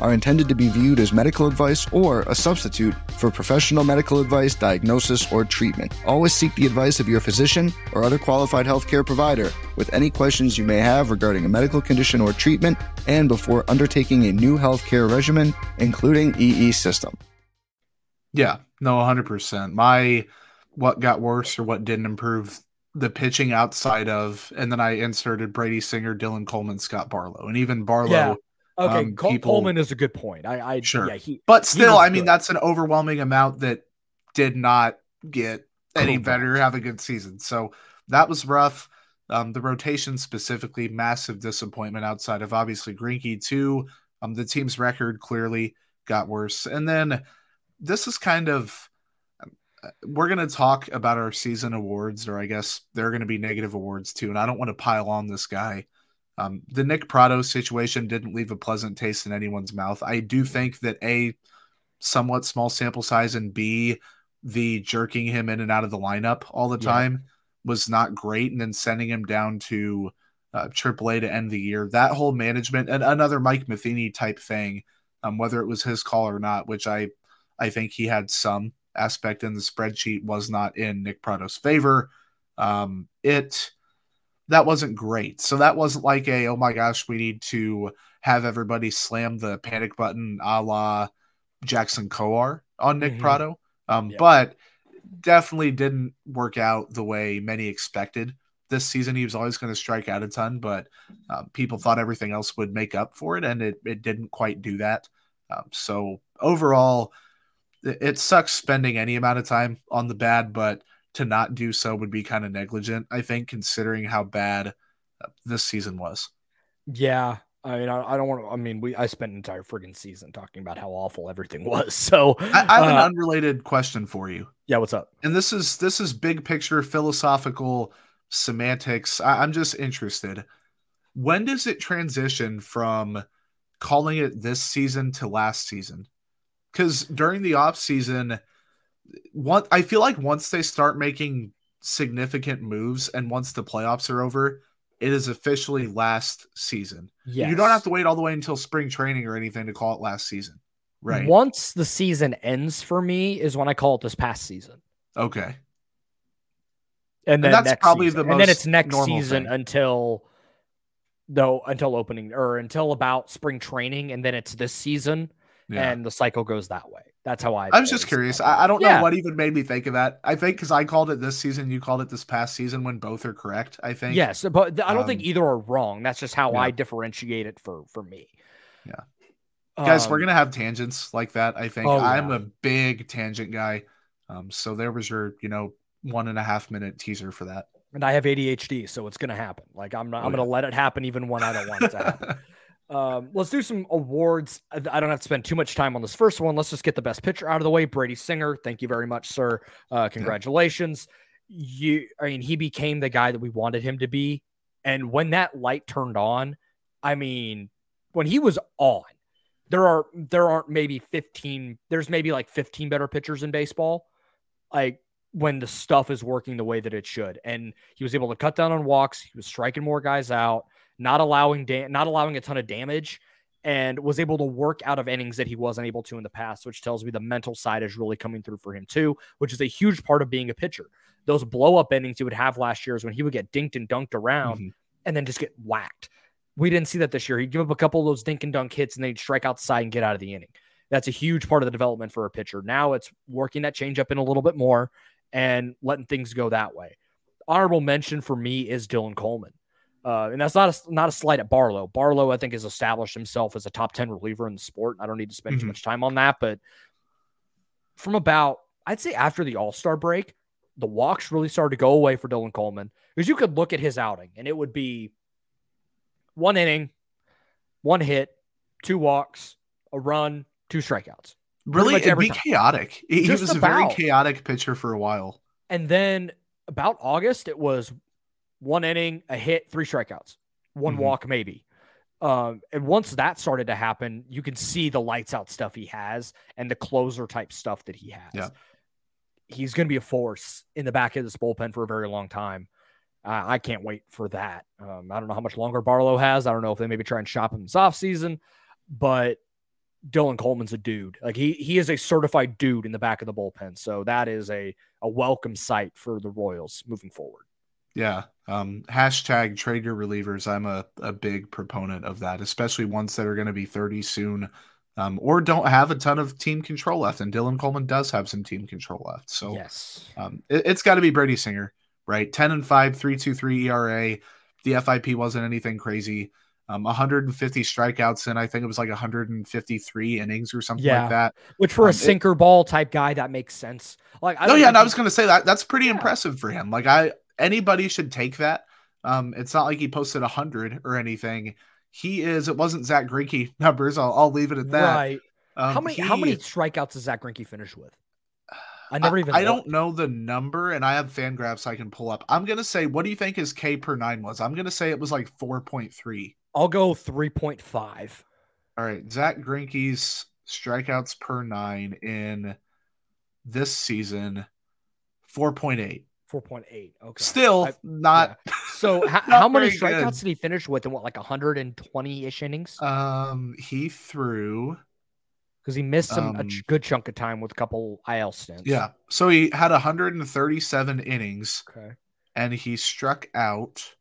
are intended to be viewed as medical advice or a substitute for professional medical advice, diagnosis, or treatment. Always seek the advice of your physician or other qualified healthcare provider with any questions you may have regarding a medical condition or treatment and before undertaking a new healthcare regimen, including EE system. Yeah, no, 100%. My what got worse or what didn't improve the pitching outside of, and then I inserted Brady Singer, Dylan Coleman, Scott Barlow, and even Barlow. Yeah. Okay, um, Col- people, Coleman is a good point. I, I sure, yeah, he, but still, I mean, good. that's an overwhelming amount that did not get any better, have a good season. So that was rough. Um, the rotation specifically, massive disappointment outside of obviously Greinke too. Um, the team's record clearly got worse, and then this is kind of we're going to talk about our season awards, or I guess there are going to be negative awards too. And I don't want to pile on this guy. Um, the Nick Pratto situation didn't leave a pleasant taste in anyone's mouth. I do think that a somewhat small sample size and B, the jerking him in and out of the lineup all the time yeah. was not great. And then sending him down to uh, AAA to end the year, that whole management and another Mike Matheny type thing, um, whether it was his call or not, which I, I think he had some aspect in the spreadsheet was not in Nick Pratto's favor. Um, it that wasn't great. So that wasn't like a oh my gosh, we need to have everybody slam the panic button a la Jackson Kowar on Nick mm-hmm. Pratto. Um, yeah. but definitely didn't work out the way many expected this season. He was always going to strike out a ton, but um, people thought everything else would make up for it, and it, it didn't quite do that. Um, so overall, it sucks spending any amount of time on the bad, but to not do so would be kind of negligent, I think, considering how bad uh, this season was. Yeah. I mean, I, I don't want to. I mean, we I spent an entire friggin' season talking about how awful everything (laughs) was. So I, I have uh, an unrelated question for you. Yeah, what's up? And this is this is big picture philosophical semantics. I, I'm just interested. When does it transition from calling it this season to last season? because during the off season, what I feel like once they start making significant moves and once the playoffs are over, it is officially last season. Yes. You don't have to wait all the way until spring training or anything to call it last season. Right. Once the season ends for me is when I call it this past season. Okay. And then that's next probably season. the and then it's next season thing. until though until opening or until about spring training and then it's this season Yeah. and the cycle goes that way. That's how I I was just curious. I, I don't Yeah. know what even made me think of that. I think because I called it this season, you called it this past season when both are correct. I think. Yes, but I don't think Um, either are wrong. That's just how yeah. I differentiate it for for me. Yeah. Guys, we're Um, gonna have tangents like that. I think oh, I'm yeah. a big tangent guy. Um, so there was your, you know, one and a half minute teaser for that. and I have ADHD, so it's gonna happen. Like I'm not, Oh, I'm gonna let it happen even when I don't want it to happen. (laughs) Um, let's do some awards. I don't have to spend too much time on this first one. Let's just get the best pitcher out of the way. Brady Singer, thank you very much, sir. Uh, congratulations. You, I mean, he became the guy that we wanted him to be. And when that light turned on, I mean, when he was on, there are there aren't maybe 15, there's maybe like 15 better pitchers in baseball. Like when the stuff is working the way that it should. And he was able to cut down on walks, he was striking more guys out not allowing da- not allowing a ton of damage and was able to work out of innings that he wasn't able to in the past which tells me the mental side is really coming through for him too which is a huge part of being a pitcher. Those blow up innings he would have last year is when he would get dinked and dunked around Mhm. and then just get whacked. We didn't see that this year. He'd give up a couple of those dink and dunk hits and they'd strike outside and get out of the inning. That's a huge part of the development for a pitcher. Now it's working that change up in a little bit more and letting things go that way. Honorable mention for me is dylan coleman uh, and that's not a, not a slight at Barlow. Barlow, I think, has established himself as a top 10 reliever in the sport. I don't need to spend too Mhm. much time on that, but from about, I'd say after the All Star break, the walks really started to go away for Dylan Coleman because you could look at his outing and it would be one inning, one hit, two walks, a run, two strikeouts. Really, it'd be time. chaotic. He, he was a very chaotic pitcher for a while. And then about August, it was one inning, a hit, three strikeouts, one Mhm. walk, maybe. Um, and once that started to happen, you can see the lights out stuff he has and the closer type stuff that he has. Yeah. He's going to be a force in the back of this bullpen for a very long time. Uh, I can't wait for that. Um, I don't know how much longer Barlow has. I don't know if they maybe try and shop him this offseason, but Dylan Coleman's a dude. Like he he is a certified dude in the back of the bullpen. So that is a a welcome sight for the Royals moving forward. Yeah. Um, hashtag trade your relievers. I'm a, a big proponent of that, especially ones that are going to be 30 soon um, or don't have a ton of team control left. And Dylan Coleman does have some team control left. So yes. um, it, has got to be Brady Singer, right? 10 and 5, 323 ERA. The FIP wasn't anything crazy. Um, 150 strikeouts, and I think it was like 153 innings or something Yeah. like that. Which for Um, a it- sinker ball type guy, that makes sense. Like I No, yeah, I was going to say that that's pretty Yeah. impressive for him. Like I, anybody should take that. Um, it's not like he posted a 100 or anything. He is. It wasn't Zack Greinke (laughs) numbers. I'll, I'll leave it at that. right. Um, how many how many strikeouts does Zack Greinke finish with? I I, never even. I looked. don't know the number, and I have fan graphs I can pull up. I'm gonna say, what do you think his K per nine was? I'm gonna say it was like 4.3. I'll go three point five. All right, Zack Greinke's strikeouts per nine in this season, Four point eight. Okay. Still I- not. So (laughs) Not how many very good. strikeouts did he finish with in what like 120 ish innings? Um, he threw. Because he missed some a um, ch- good chunk of time with a couple IL stints. Yeah, so he had 137 innings, Okay. and he struck out.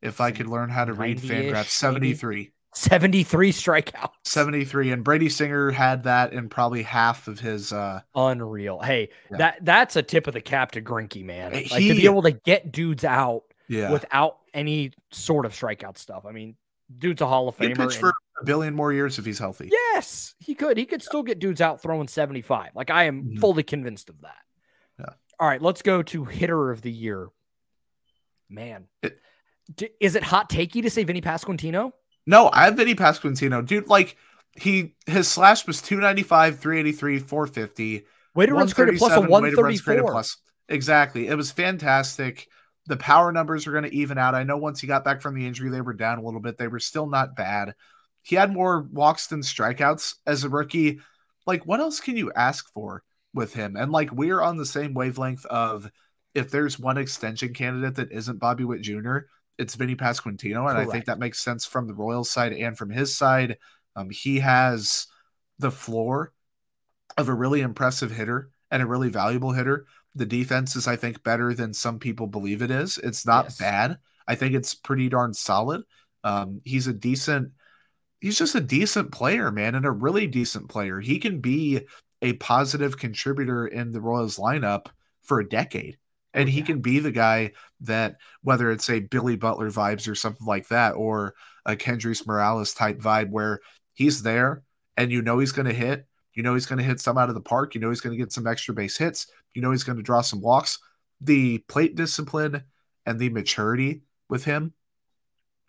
If I could learn how to read 90-ish, Fangraphs, maybe? 73. 73 strikeouts. 73 and Brady Singer had that in probably half of his uh Unreal. Hey, Yeah. that that's a tip of the cap to Greinke, man. Like to be able to get dudes out yeah without any sort of strikeout stuff. I mean, dude's a Hall of he Famer. pitch and- for a billion more years if he's healthy. yes, he could. He could still get dudes out throwing 75. Like I am Mhm. fully convinced of that. Yeah. All right, let's go to hitter of the year. Man, It- D- is it hot takey to say Vinny Pasquantino? No, I have Vinny Pasquantino. Dude, like he his slash was 295, 383, 450. Weighted runs created plus a 137 weighted runs created 134. plus. Exactly. It was fantastic. The power numbers are going to even out. I know once he got back from the injury, they were down a little bit. They were still not bad. He had more walks than strikeouts as a rookie. Like, what else can you ask for with him? And like, we're on the same wavelength of if there's one extension candidate that isn't Bobby Witt Jr., it's Vinny Pasquantino. And I think that makes sense from the Royals side and from his side. Um, he has the floor of a really impressive hitter and a really valuable hitter. The defense is, I think, better than some people believe it is. It's not Yes. bad. I think it's pretty darn solid. Um, he's a decent, he's just a decent player, man, and a really decent player. He can be a positive contributor in the Royals lineup for a decade. And he yeah. can be the guy that, whether it's a Billy Butler vibes or something like that, or a Kendrys Morales type vibe where he's there and you know he's going to hit, you know he's going to hit some out of the park, you know he's going to get some extra base hits, you know he's going to draw some walks. The plate discipline and the maturity with him,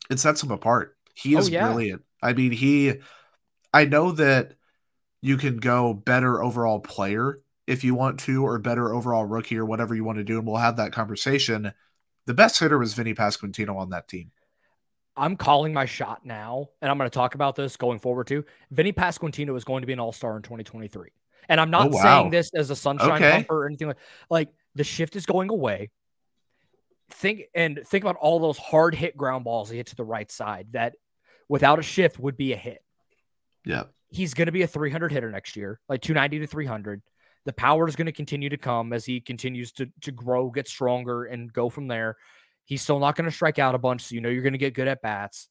it sets him apart. He Oh, is yeah. brilliant. I mean, he, I know that you can go better overall player if you want to, or better overall rookie, or whatever you want to do, and we'll have that conversation. The best hitter was Vinny Pasquantino on that team. I'm calling my shot now, and I'm going to talk about this going forward too. Vinny Pasquantino is going to be an All Star in 2023, and I'm not Oh, wow. saying this as a sunshine Okay. bumper or anything like. Like the shift is going away. Think and think about all those hard hit ground balls he hit to the right side that, without a shift, would be a hit. Yeah. He's going to be a 300 hitter next year, like 290 to 300. The power is going to continue to come as he continues to to grow, get stronger, and go from there. He's still not going to strike out a bunch, so you know you're going to get good at bats.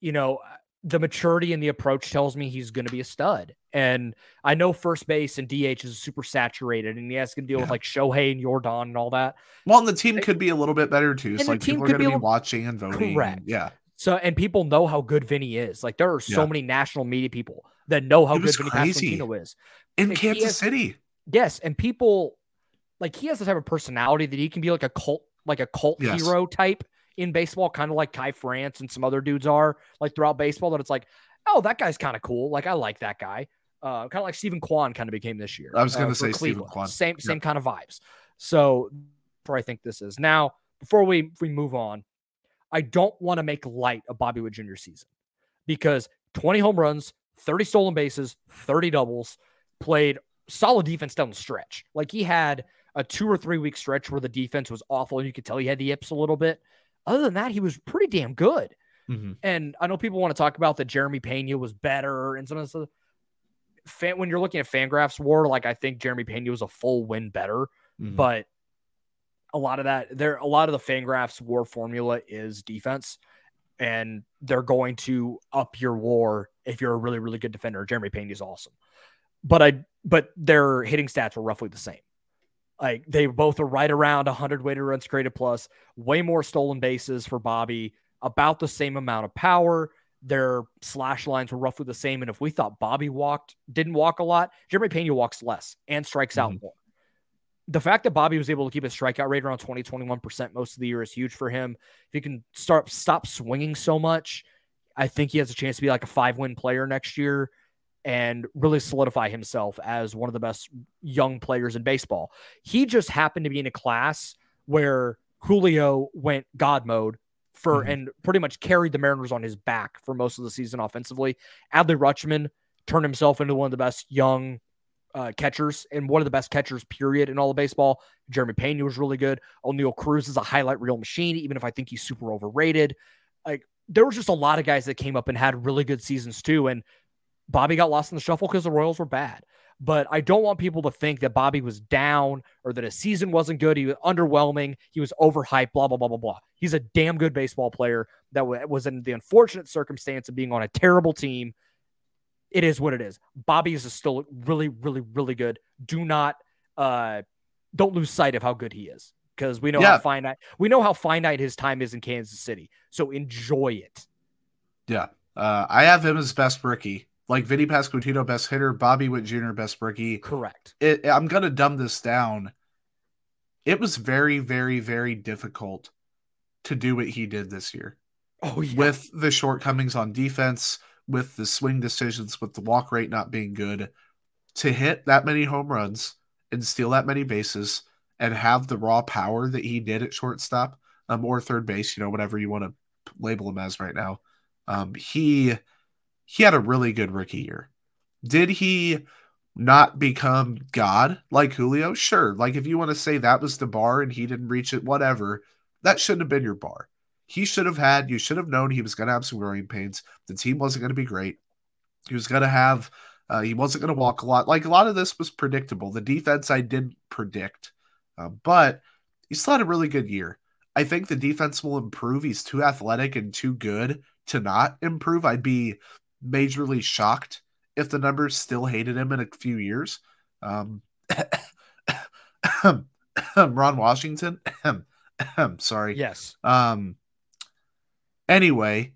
You know, uh, the maturity and the approach tells me he's going to be a stud. And I know first base and DH is super saturated, and he has to deal with like Shohei and Jordan and all that. Well, and the team could be a little bit better too. So like people are going be to a be watching and voting. Correct. yeah. So, and people know how good Vinny is. Like there are so Yeah. many national media people that know how good Vinny crazy. Pasquantino is. In Like, Kansas has- City. Yes, and people like he has the type of personality that he can be like a cult, like a cult Yes. hero type in baseball, kind of like Ty France and some other dudes are like throughout baseball. That it's like, oh, that guy's kind of cool. Like I like that guy. Uh, kind of like Steven Kwan kind of became this year. I was gonna uh, for say Stephen Cleveland. Kwan. Same Yep. same kind of vibes. So where I think this is now. Before we we move on, I don't want to make light of Bobby Witt Jr. season because 20 home runs, 30 stolen bases, 30 doubles, played solid defense down the stretch. Like he had a two or three week stretch where the defense was awful and you could tell he had the yips a little bit. Other than that, he was pretty damn good. Mhm. And I know people want to talk about that Jeremy Pena was better and some of this. Fan, when you're looking at Fangraphs War, like I think Jeremy Pena was a full win better, Mhm. but a lot of that there a lot of the Fangraphs War formula is defense, and they're going to up your WAR if you're a really really good defender. Jeremy Pena is awesome, but I but their hitting stats were roughly the same. Like they both are right around 100 weighted runs created plus, way more stolen bases for Bobby, about the same amount of power. Their slash lines were roughly the same. And if we thought Bobby walked, didn't walk a lot, Jeremy Pena walks less and strikes out Mhm. more. The fact that Bobby was able to keep his strikeout rate around 20, 21% most of the year is huge for him. If he can start stop swinging so much, I think he has a chance to be like a five win player next year and really solidify himself as one of the best young players in baseball. He just happened to be in a class where Julio went God mode for Mhm. and pretty much carried the Mariners on his back for most of the season offensively. Adley Rutschman turned himself into one of the best young uh, catchers and one of the best catchers, period, in all of baseball. Jeremy Pena was really good. Oneil Cruz is a highlight reel machine, even if I think he's super overrated. Like there was just a lot of guys that came up and had really good seasons too. And Bobby got lost in the shuffle because the Royals were bad. But I don't want people to think that Bobby was down or that his season wasn't good. He was underwhelming. He was overhyped, blah, blah, blah, blah, blah. He's a damn good baseball player that was in the unfortunate circumstance of being on a terrible team. It is what it is. Bobby is still really, really, really good. Do not, uh, don't lose sight of how good he is because we know Yeah. how finite, we know how finite his time is in Kansas City. So enjoy it. Yeah. Uh, I have him as best rookie. Like Vinny Pasquantino, best hitter. Bobby Witt Jr., best rookie. Correct. It, I'm going to dumb this down. It was very, very, very difficult to do what he did this year Oh, yeah. with the shortcomings on defense, with the swing decisions, with the walk rate not being good. To hit that many home runs and steal that many bases and have the raw power that he did at shortstop um, or third base, you know, whatever you want to label him as right now. Um, he he had a really good rookie year. Did he not become God like Julio? Sure. Like if you want to say that was the bar and he didn't reach it, whatever, that shouldn't have been your bar. He should have had, you should have known he was going to have some growing pains. The team wasn't going to be great. He was going to have Uh, he wasn't going to walk a lot. Like a lot of this was predictable. The defense I did predict, uh, but he still had a really good year. I think the defense will improve. He's too athletic and too good to not improve. I'd be majorly shocked if the numbers still hated him in a few years. Um, (coughs) (coughs) Ron Washington. (coughs) Sorry. Yes. Um. Anyway,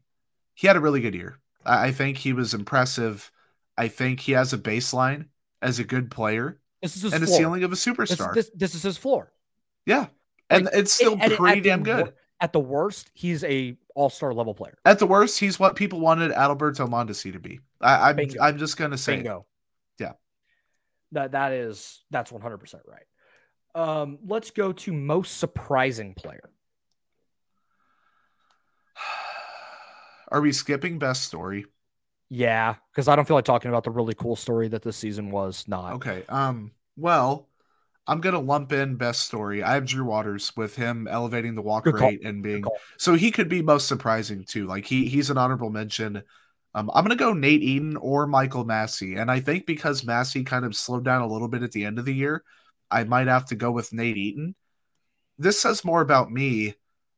he had a really good year. I, I think he was impressive. I think he has a baseline as a good player This is his and a floor. ceiling of a superstar. this, this is his floor. yeah, and Like, it's still It- pretty the damn good. At the worst, he's a all-star level player. At the worst, he's what people wanted Adalberto Mondesi to be. I, I'm I'm just gonna say it. Bingo. Yeah. That that is that's 100% right. Um, let's go to most surprising player. Are we skipping best story? Yeah, because I don't feel like talking about the really cool story that this season was not. Okay. Um. Well, I'm gonna lump in best story. I have Drew Waters with him elevating the walk rate and being so he could be most surprising too. Like he he's an honorable mention. Um, I'm gonna go Nate Eaton or Michael Massey, and I think because Massey kind of slowed down a little bit at the end of the year, I might have to go with Nate Eaton. This says more about me.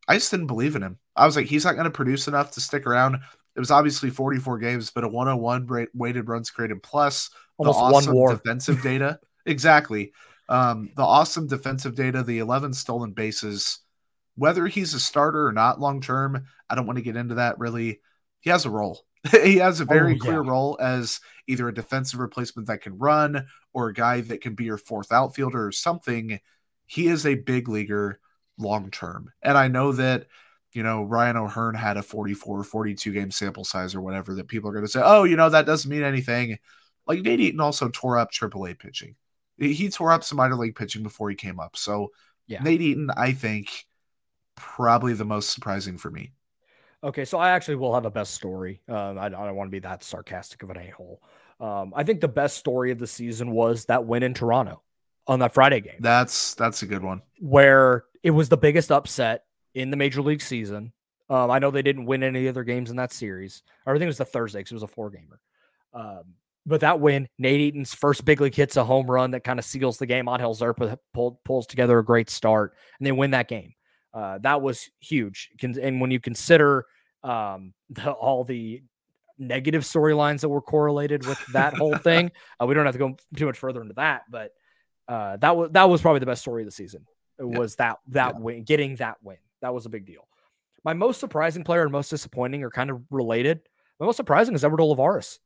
I just didn't believe in him. I was like, he's not going to produce enough to stick around. It was obviously 44 games, but a 101 rate, weighted runs created plus the Almost awesome one war. defensive data. (laughs) exactly. Um, the awesome defensive data, the 11 stolen bases. Whether he's a starter or not long term, I don't want to get into that really. He has a role. (laughs) he has a very Oh, clear role as either a defensive replacement that can run or a guy that can be your fourth outfielder or something. He is a big leaguer long term. And I know that, you know, Ryan O'Hearn had a 44, 42 game sample size or whatever that people are going to say, oh, you know, that doesn't mean anything. Like Nate Eaton also tore up AAA pitching. He tore up some minor league pitching before he came up. So Yeah. Nate Eaton, I think, probably the most surprising for me. Okay, so I actually will have a best story. Um, I, I don't want to be that sarcastic of an a hole. Um, I think the best story of the season was that win in Toronto on that Friday game, That's that's a good one. where it was the biggest upset in the major league season. Um, I know they didn't win any other games in that series. Or I think it was the Thursday because it was a four gamer. Um, but that win, Nate Eaton's first big league hits a home run that kind of seals the game. Angel Zerpa pull, pulls together a great start, and they win that game. Uh, that was huge. And when you consider um, the, all the negative storylines that were correlated with that whole thing, (laughs) uh, we don't have to go too much further into that. But uh, that was that was probably the best story of the season. Yeah. was that that Yeah. win, getting that win. That was a big deal. My most surprising player and most disappointing are kind of related. My most surprising is Edward Olivares.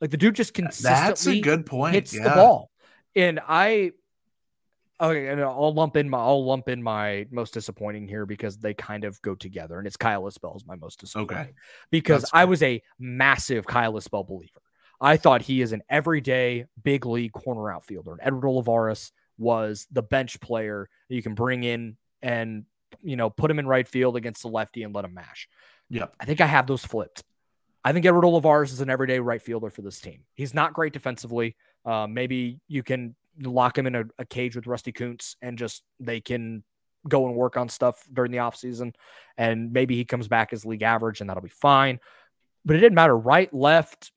Like the dude just consistently That's a good point. hits yeah. the ball. And I okay, and I'll lump in my I'll lump in my most disappointing here because they kind of go together, and it's Kyle Isbell is my most disappointing. Okay. Because That's I was a massive Kyle Isbell believer. I thought he is an everyday big league corner outfielder. And Edward Olivares was the bench player that you can bring in and you know put him in right field against the lefty and let him mash. Yep. I think I have those flipped. I think Edward Olivares is an everyday right fielder for this team. He's not great defensively. Uh, maybe you can lock him in a, a cage with Rusty Kuntz and just they can go and work on stuff during the offseason. And maybe he comes back as league average and that'll be fine. But it didn't matter. Right, left,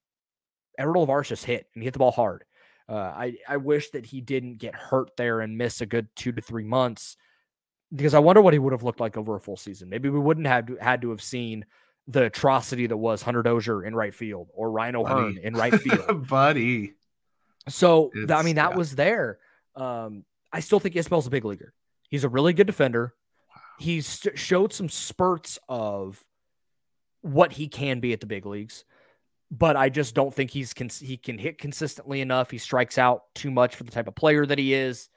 Edward Olivares just hit and he hit the ball hard. Uh, I, I wish that he didn't get hurt there and miss a good two to three months because I wonder what he would have looked like over a full season. Maybe we wouldn't have to, had to have seen the atrocity that was Hunter Dozier in right field or Ryan O'Hearn in right field. (laughs) Buddy. so th- I mean that yeah. was there. Um, I still think Isbell's a big leaguer. He's a really good defender. He's st- showed some spurts of what he can be at the big leagues, but I just don't think he's cons- he can hit consistently enough. He strikes out too much for the type of player that he is.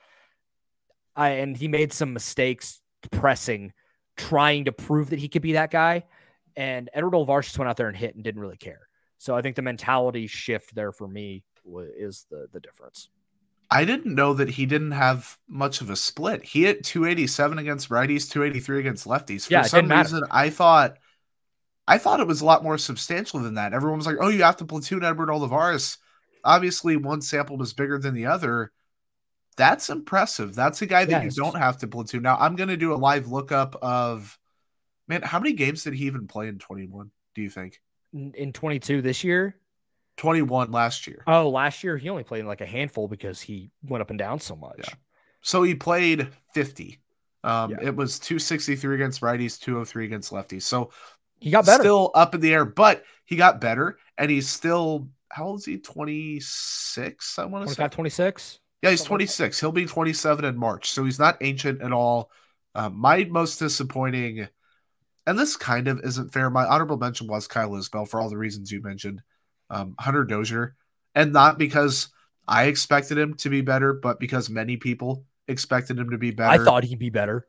I and he made some mistakes pressing, trying to prove that he could be that guy. And Edward Olvar just went out there and hit and didn't really care. So I think the mentality shift there for me is the the difference. I didn't know that he didn't have much of a split. He hit 287 against righties, 283 against lefties. For Yeah, some reason, I thought I thought it was a lot more substantial than that. Everyone was like, "Oh, you have to platoon Edward Olivares." Obviously, one sample was bigger than the other. That's impressive. That's a guy that Yeah, you don't have to platoon. Now, I'm going to do a live lookup of man. How many games did he even play in 21? Do you think? In, in 22 this year, 21 last year. Oh, last year he only played like a handful because he went up and down so much. Yeah. So he played 50. Um, Yeah. It was 263 against righties, 203 against lefties. So He got better. still up in the air, but he got better and he's still, how old is he? 26, I want to say. 25, 26. Yeah, he's something like that. 26. He'll be 27 in March. So he's not ancient at all. Um, my most disappointing, and this kind of isn't fair. My honorable mention was Kyle Isbell for all the reasons you mentioned. Um, Hunter Dozier, and not because I expected him to be better, but because many people expected him to be better. I thought he'd be better.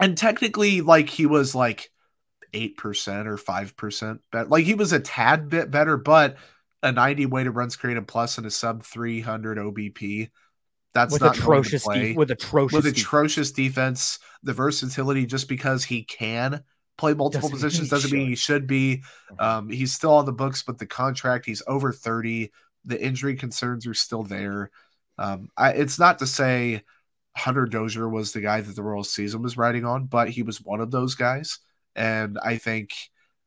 and technically, like he was like eight percent or five percent better. Like he was a tad bit better, but a 90 weighted runs created plus and a sub 300 OBP. That's with not atrocious de- with atrocious with defense. atrocious defense, the versatility just because he can play multiple Doesn't positions doesn't mean he should be. Um, he's still on the books, but the contract, he's over 30. The injury concerns are still there. Um, I, it's not to say Hunter Dozier was the guy that the Royals season was riding on, but he was one of those guys. And I think,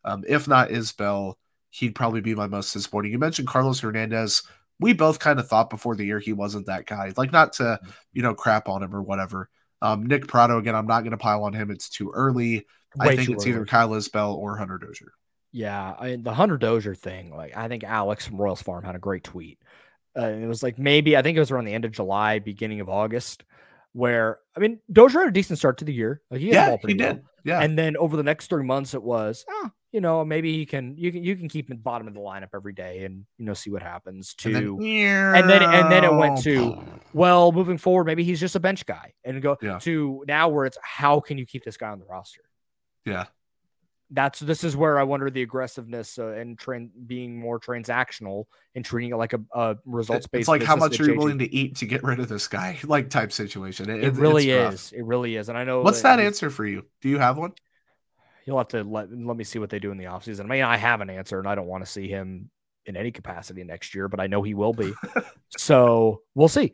um, if not Isbell, he'd probably be my most disappointing. You mentioned Carlos Hernandez. We both kind of thought before the year he wasn't that guy. Like, not to, you know, crap on him or whatever. Um, Nick Pratto, again, I'm not going to pile on him. It's too early. I think it's early. either Kyle Isbell or Hunter Dozier. Yeah, I mean, the Hunter Dozier thing, like I think Alex from Royals Farm had a great tweet. Uh, it was like maybe I think it was around the end of July, beginning of August, where I mean Dozier had a decent start to the year. Like he Yeah, he well. did. Yeah. And then over the next three months, it was, oh, you know, maybe you can you can you can keep him at the bottom of the lineup every day and you know see what happens. To and (laughs) and then- and then it went to- well, moving forward, maybe he's just a bench guy, and go Yeah. to now where it's how can you keep this guy on the roster? yeah. That's this is where I wonder the aggressiveness uh, and being more transactional and treating it like a, a results based. It's like how much are you willing to eat to get rid of this guy? (laughs) Like type situation. It, It, really rough. is. It really is. And I know What's that answer for you? Do you have one? You'll have to let let me see what they do in the offseason. I mean, I have an answer, and I don't want to see him in any capacity next year, but I know he will be. (laughs) so we'll see.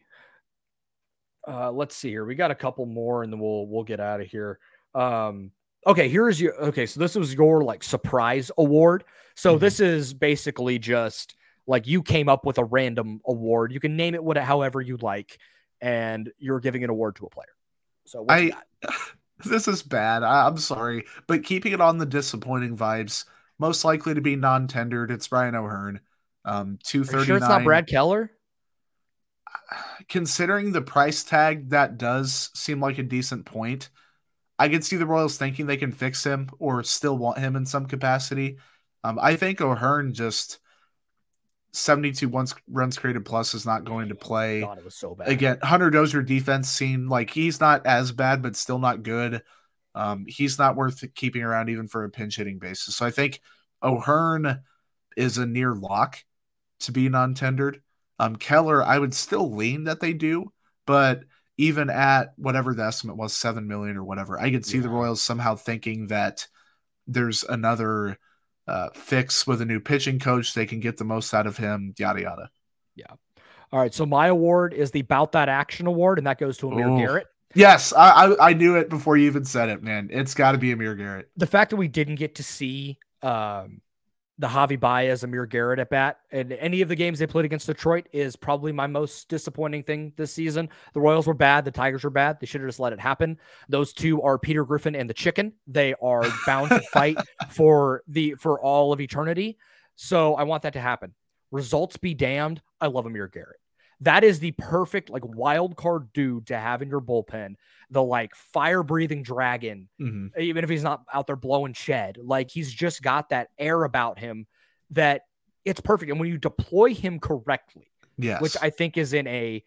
Uh, let's see here. We got a couple more, and then we'll we'll get out of here. Um, okay, here's your okay. So this was your like surprise award. So Mhm. this is basically just like you came up with a random award. You can name it what however you like, and you're giving an award to a player. So I-? (sighs) This is bad. I, I'm sorry, but keeping it on the disappointing vibes. Most likely to be non-tendered. It's Ryan O'Hearn. Um, two thirty sure it's not. Brad Keller? (sighs) Considering the price tag, that does seem like a decent point. I could see the Royals thinking they can fix him or still want him in some capacity. Um, I think O'Hearn just 72 runs, runs created plus is not going to play. God, it was so bad. Again, Hunter Dozier defense seemed like he's not as bad, but still not good. Um, he's not worth keeping around even for a pinch hitting basis. So I think O'Hearn is a near lock to be non tendered. Um, Keller, I would still lean that they do, but even at whatever the estimate was, seven million or whatever, I could see the Royals somehow thinking that there's another uh, fix with a new pitching coach. They can get the most out of him, yada yada. Yeah. All right, so my award is the Bout That Action Award, and that goes to Amir Ooh. Garrett. Yes, I, I I knew it before you even said it, man. It's got to be Amir Garrett. The fact that we didn't get to see um, the Javi Baez, Amir Garrett at bat, and any of the games they played against Detroit is probably my most disappointing thing this season. The Royals were bad, the Tigers were bad. They should have just let it happen. Those two are Peter Griffin and the Chicken. They are bound to fight (laughs) for the for all of eternity. So I want that to happen. Results be damned. I love Amir Garrett. That is the perfect like wild card dude to have in your bullpen. The like fire breathing dragon, Mhm. even if he's not out there blowing shed. Like he's just got that air about him that it's perfect. And when you deploy him correctly, Yes, which I think is in a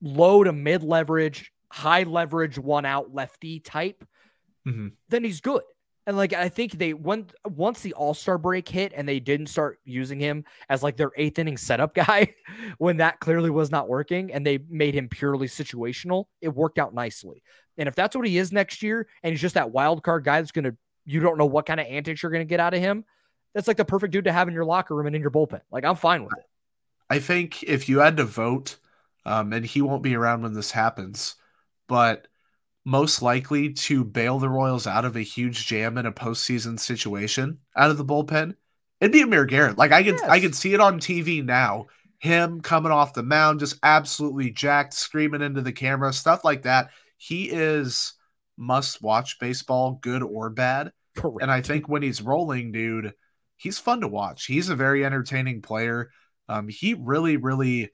low to mid leverage, high leverage, one out lefty type, Mhm. then he's good. And like I think they when once the All Star break hit and they didn't start using him as like their eighth inning setup (laughs) guy, when that clearly was not working, and they made him purely situational, it worked out nicely. And if that's what he is next year, and he's just that wild card guy that's gonna you don't know what kind of antics you're gonna get out of him, that's like the perfect dude to have in your locker room and in your bullpen. Like I'm fine with it. I think if you had to vote, um, and he won't be around when this happens, but most likely to bail the Royals out of a huge jam in a postseason situation out of the bullpen, It'd be Amir Garrett. Like I could Yes. I could see it on TV now. Him coming off the mound, just absolutely jacked, screaming into the camera, stuff like that. He is must watch baseball, good or bad. Correct. And I think when he's rolling, dude, he's fun to watch. He's a very entertaining player. Um, he really, really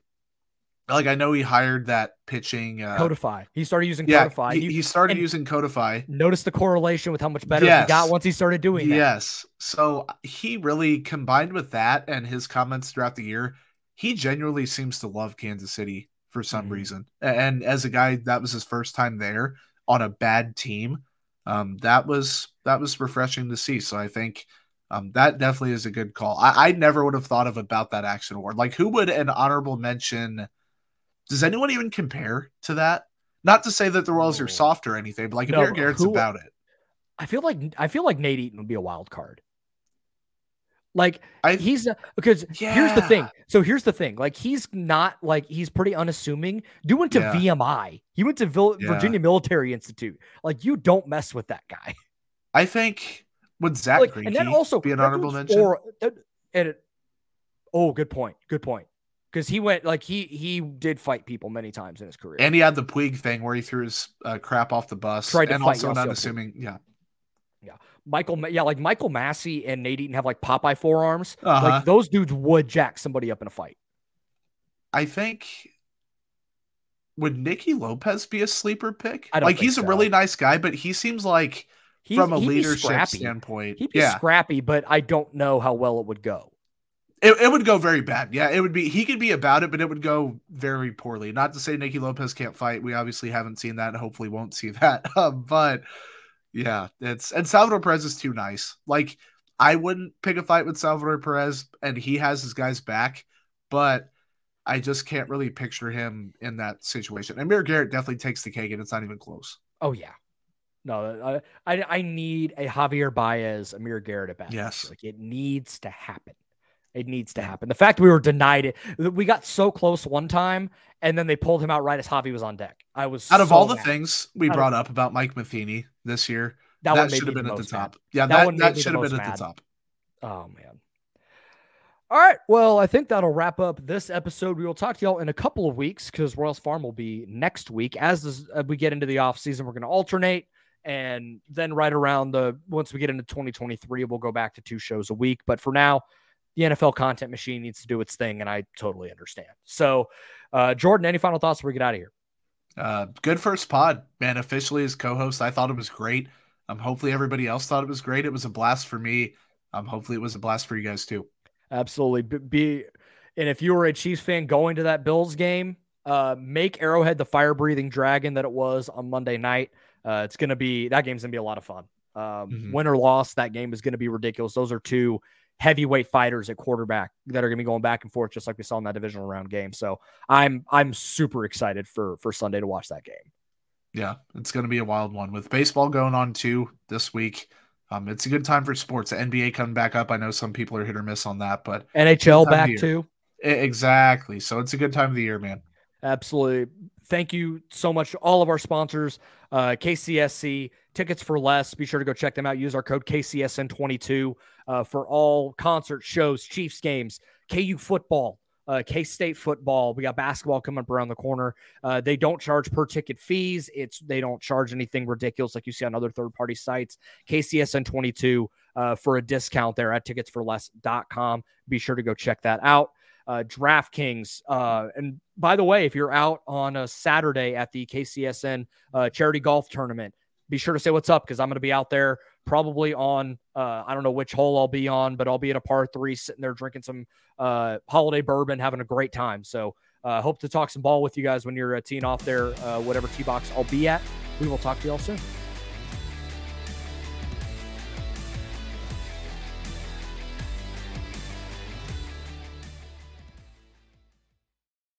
like I know he hired that pitching uh Codify. He started using yeah, Codify. he, he started and- using Codify. notice the correlation with how much better Yes. he got once he started doing that. Yes. So he really combined with that and his comments throughout the year, he genuinely seems to love Kansas City for some Mhm. reason. And as a guy that was his first time there on a bad team, um, that was that was refreshing to see. So I think um, that definitely is a good call. I, I never would have thought of about that action award. Like who would an honorable mention? Does anyone even compare to that? Not to say that the Royals are soft or anything, but like No, Amir Garrett's who- about it. I feel like I feel like Nate Eaton would be a wild card. Like I he's because here's the thing. So here's the thing. Like he's not like he's pretty unassuming. You went to Yeah. VMI. He went to Vil- Yeah. Virginia Military Institute. Like you don't mess with that guy. I think would Zach like, Greinke and then also be an honorable mention? or- and it, oh, good point. Good point. Because he went like he he did fight people many times in his career. And he had the Puig thing where he threw his uh, crap off the bus. Tried to and fight also not assuming, yeah. Yeah. Michael, yeah, like Michael Massey and Nate Eaton have like Popeye forearms. Uh-huh. Like those dudes would jack somebody up in a fight. I think would Nicky Lopez be a sleeper pick? Like he's a really nice guy, but he seems like He's, from a leadership standpoint, He'd be yeah, scrappy, but I don't know how well it would go. It, it would go very bad. Yeah, it would be. He could be about it, but it would go very poorly. Not to say Nicky Lopez can't fight. We obviously haven't seen that, and hopefully won't see (laughs) that. Um, but yeah, it's and Salvador Perez is too nice. Like I wouldn't pick a fight with Salvador Perez, and he has his guys back, but I just can't really picture him in that situation. Amir Garrett definitely takes the cake, and it's not even close. Oh yeah, no, I I, need a Javier Baez, Amir Garrett at bat. this Yes. like it needs to happen. It needs to happen. The fact we were denied it, we got so close one time, and then they pulled him out right as Javi was on deck. I was Out of so all the things we Out of- brought up about Mike Matheny this year, that, that, should have been at the most mad. top. Yeah, That that, one that, should have been at the top. Oh man. All right. Well, I think that'll wrap up this episode. We will talk to y'all in a couple of weeks because Royals Farm will be next week. As this, uh, we get into the off season, we're going to alternate, and then right around the once we get into 2023, we'll go back to two shows a week. But for now, the NFL content machine needs to do its thing, and I totally understand. So, uh, Jordan, any final thoughts before we get out of here? Uh, good first pod, man. Officially as co-host, I thought it was great. Um, hopefully everybody else thought it was great. It was a blast for me. Um, hopefully it was a blast for you guys too. Absolutely. Be, be and if you were a Chiefs fan going to that Bills game, uh, make Arrowhead the fire breathing dragon that it was on Monday night. Uh, it's gonna be that game's gonna be a lot of fun. Um, Mhm. Win or loss, that game is gonna be ridiculous. Those are two heavyweight fighters at quarterback that are gonna be going back and forth, just like we saw in that divisional round game. So I'm I'm super excited for for Sunday to watch that game. Yeah, it's going to be a wild one with baseball going on too this week. Um, it's a good time for sports. The NBA coming back up. I know some people are hit or miss on that, but NHL back too. exactly. So it's a good time of the year, man. Absolutely. Thank you so much to all of our sponsors, uh, KCSC, Tickets for Less. Be sure to go check them out. Use our code KCSN22 uh, for all concert shows, Chiefs games, KU football, uh, K State football. We got basketball coming up around the corner. Uh, they don't charge per ticket fees. It's they don't charge anything ridiculous like you see on other third party sites. KCSN22 uh, for a discount there at ticketsforless.com. Be sure to go check that out uh, DraftKings. Uh, and by the way, if you're out on a Saturday at the KCSN uh, charity golf tournament, be sure to say what's up because I'm going to be out there probably on, uh, I don't know which hole I'll be on, but I'll be at a par three sitting there drinking some uh, holiday bourbon, having a great time. So, uh, hope to talk some ball with you guys when you're uh, teeing off there, uh, whatever tee box I'll be at. We will talk to y'all soon.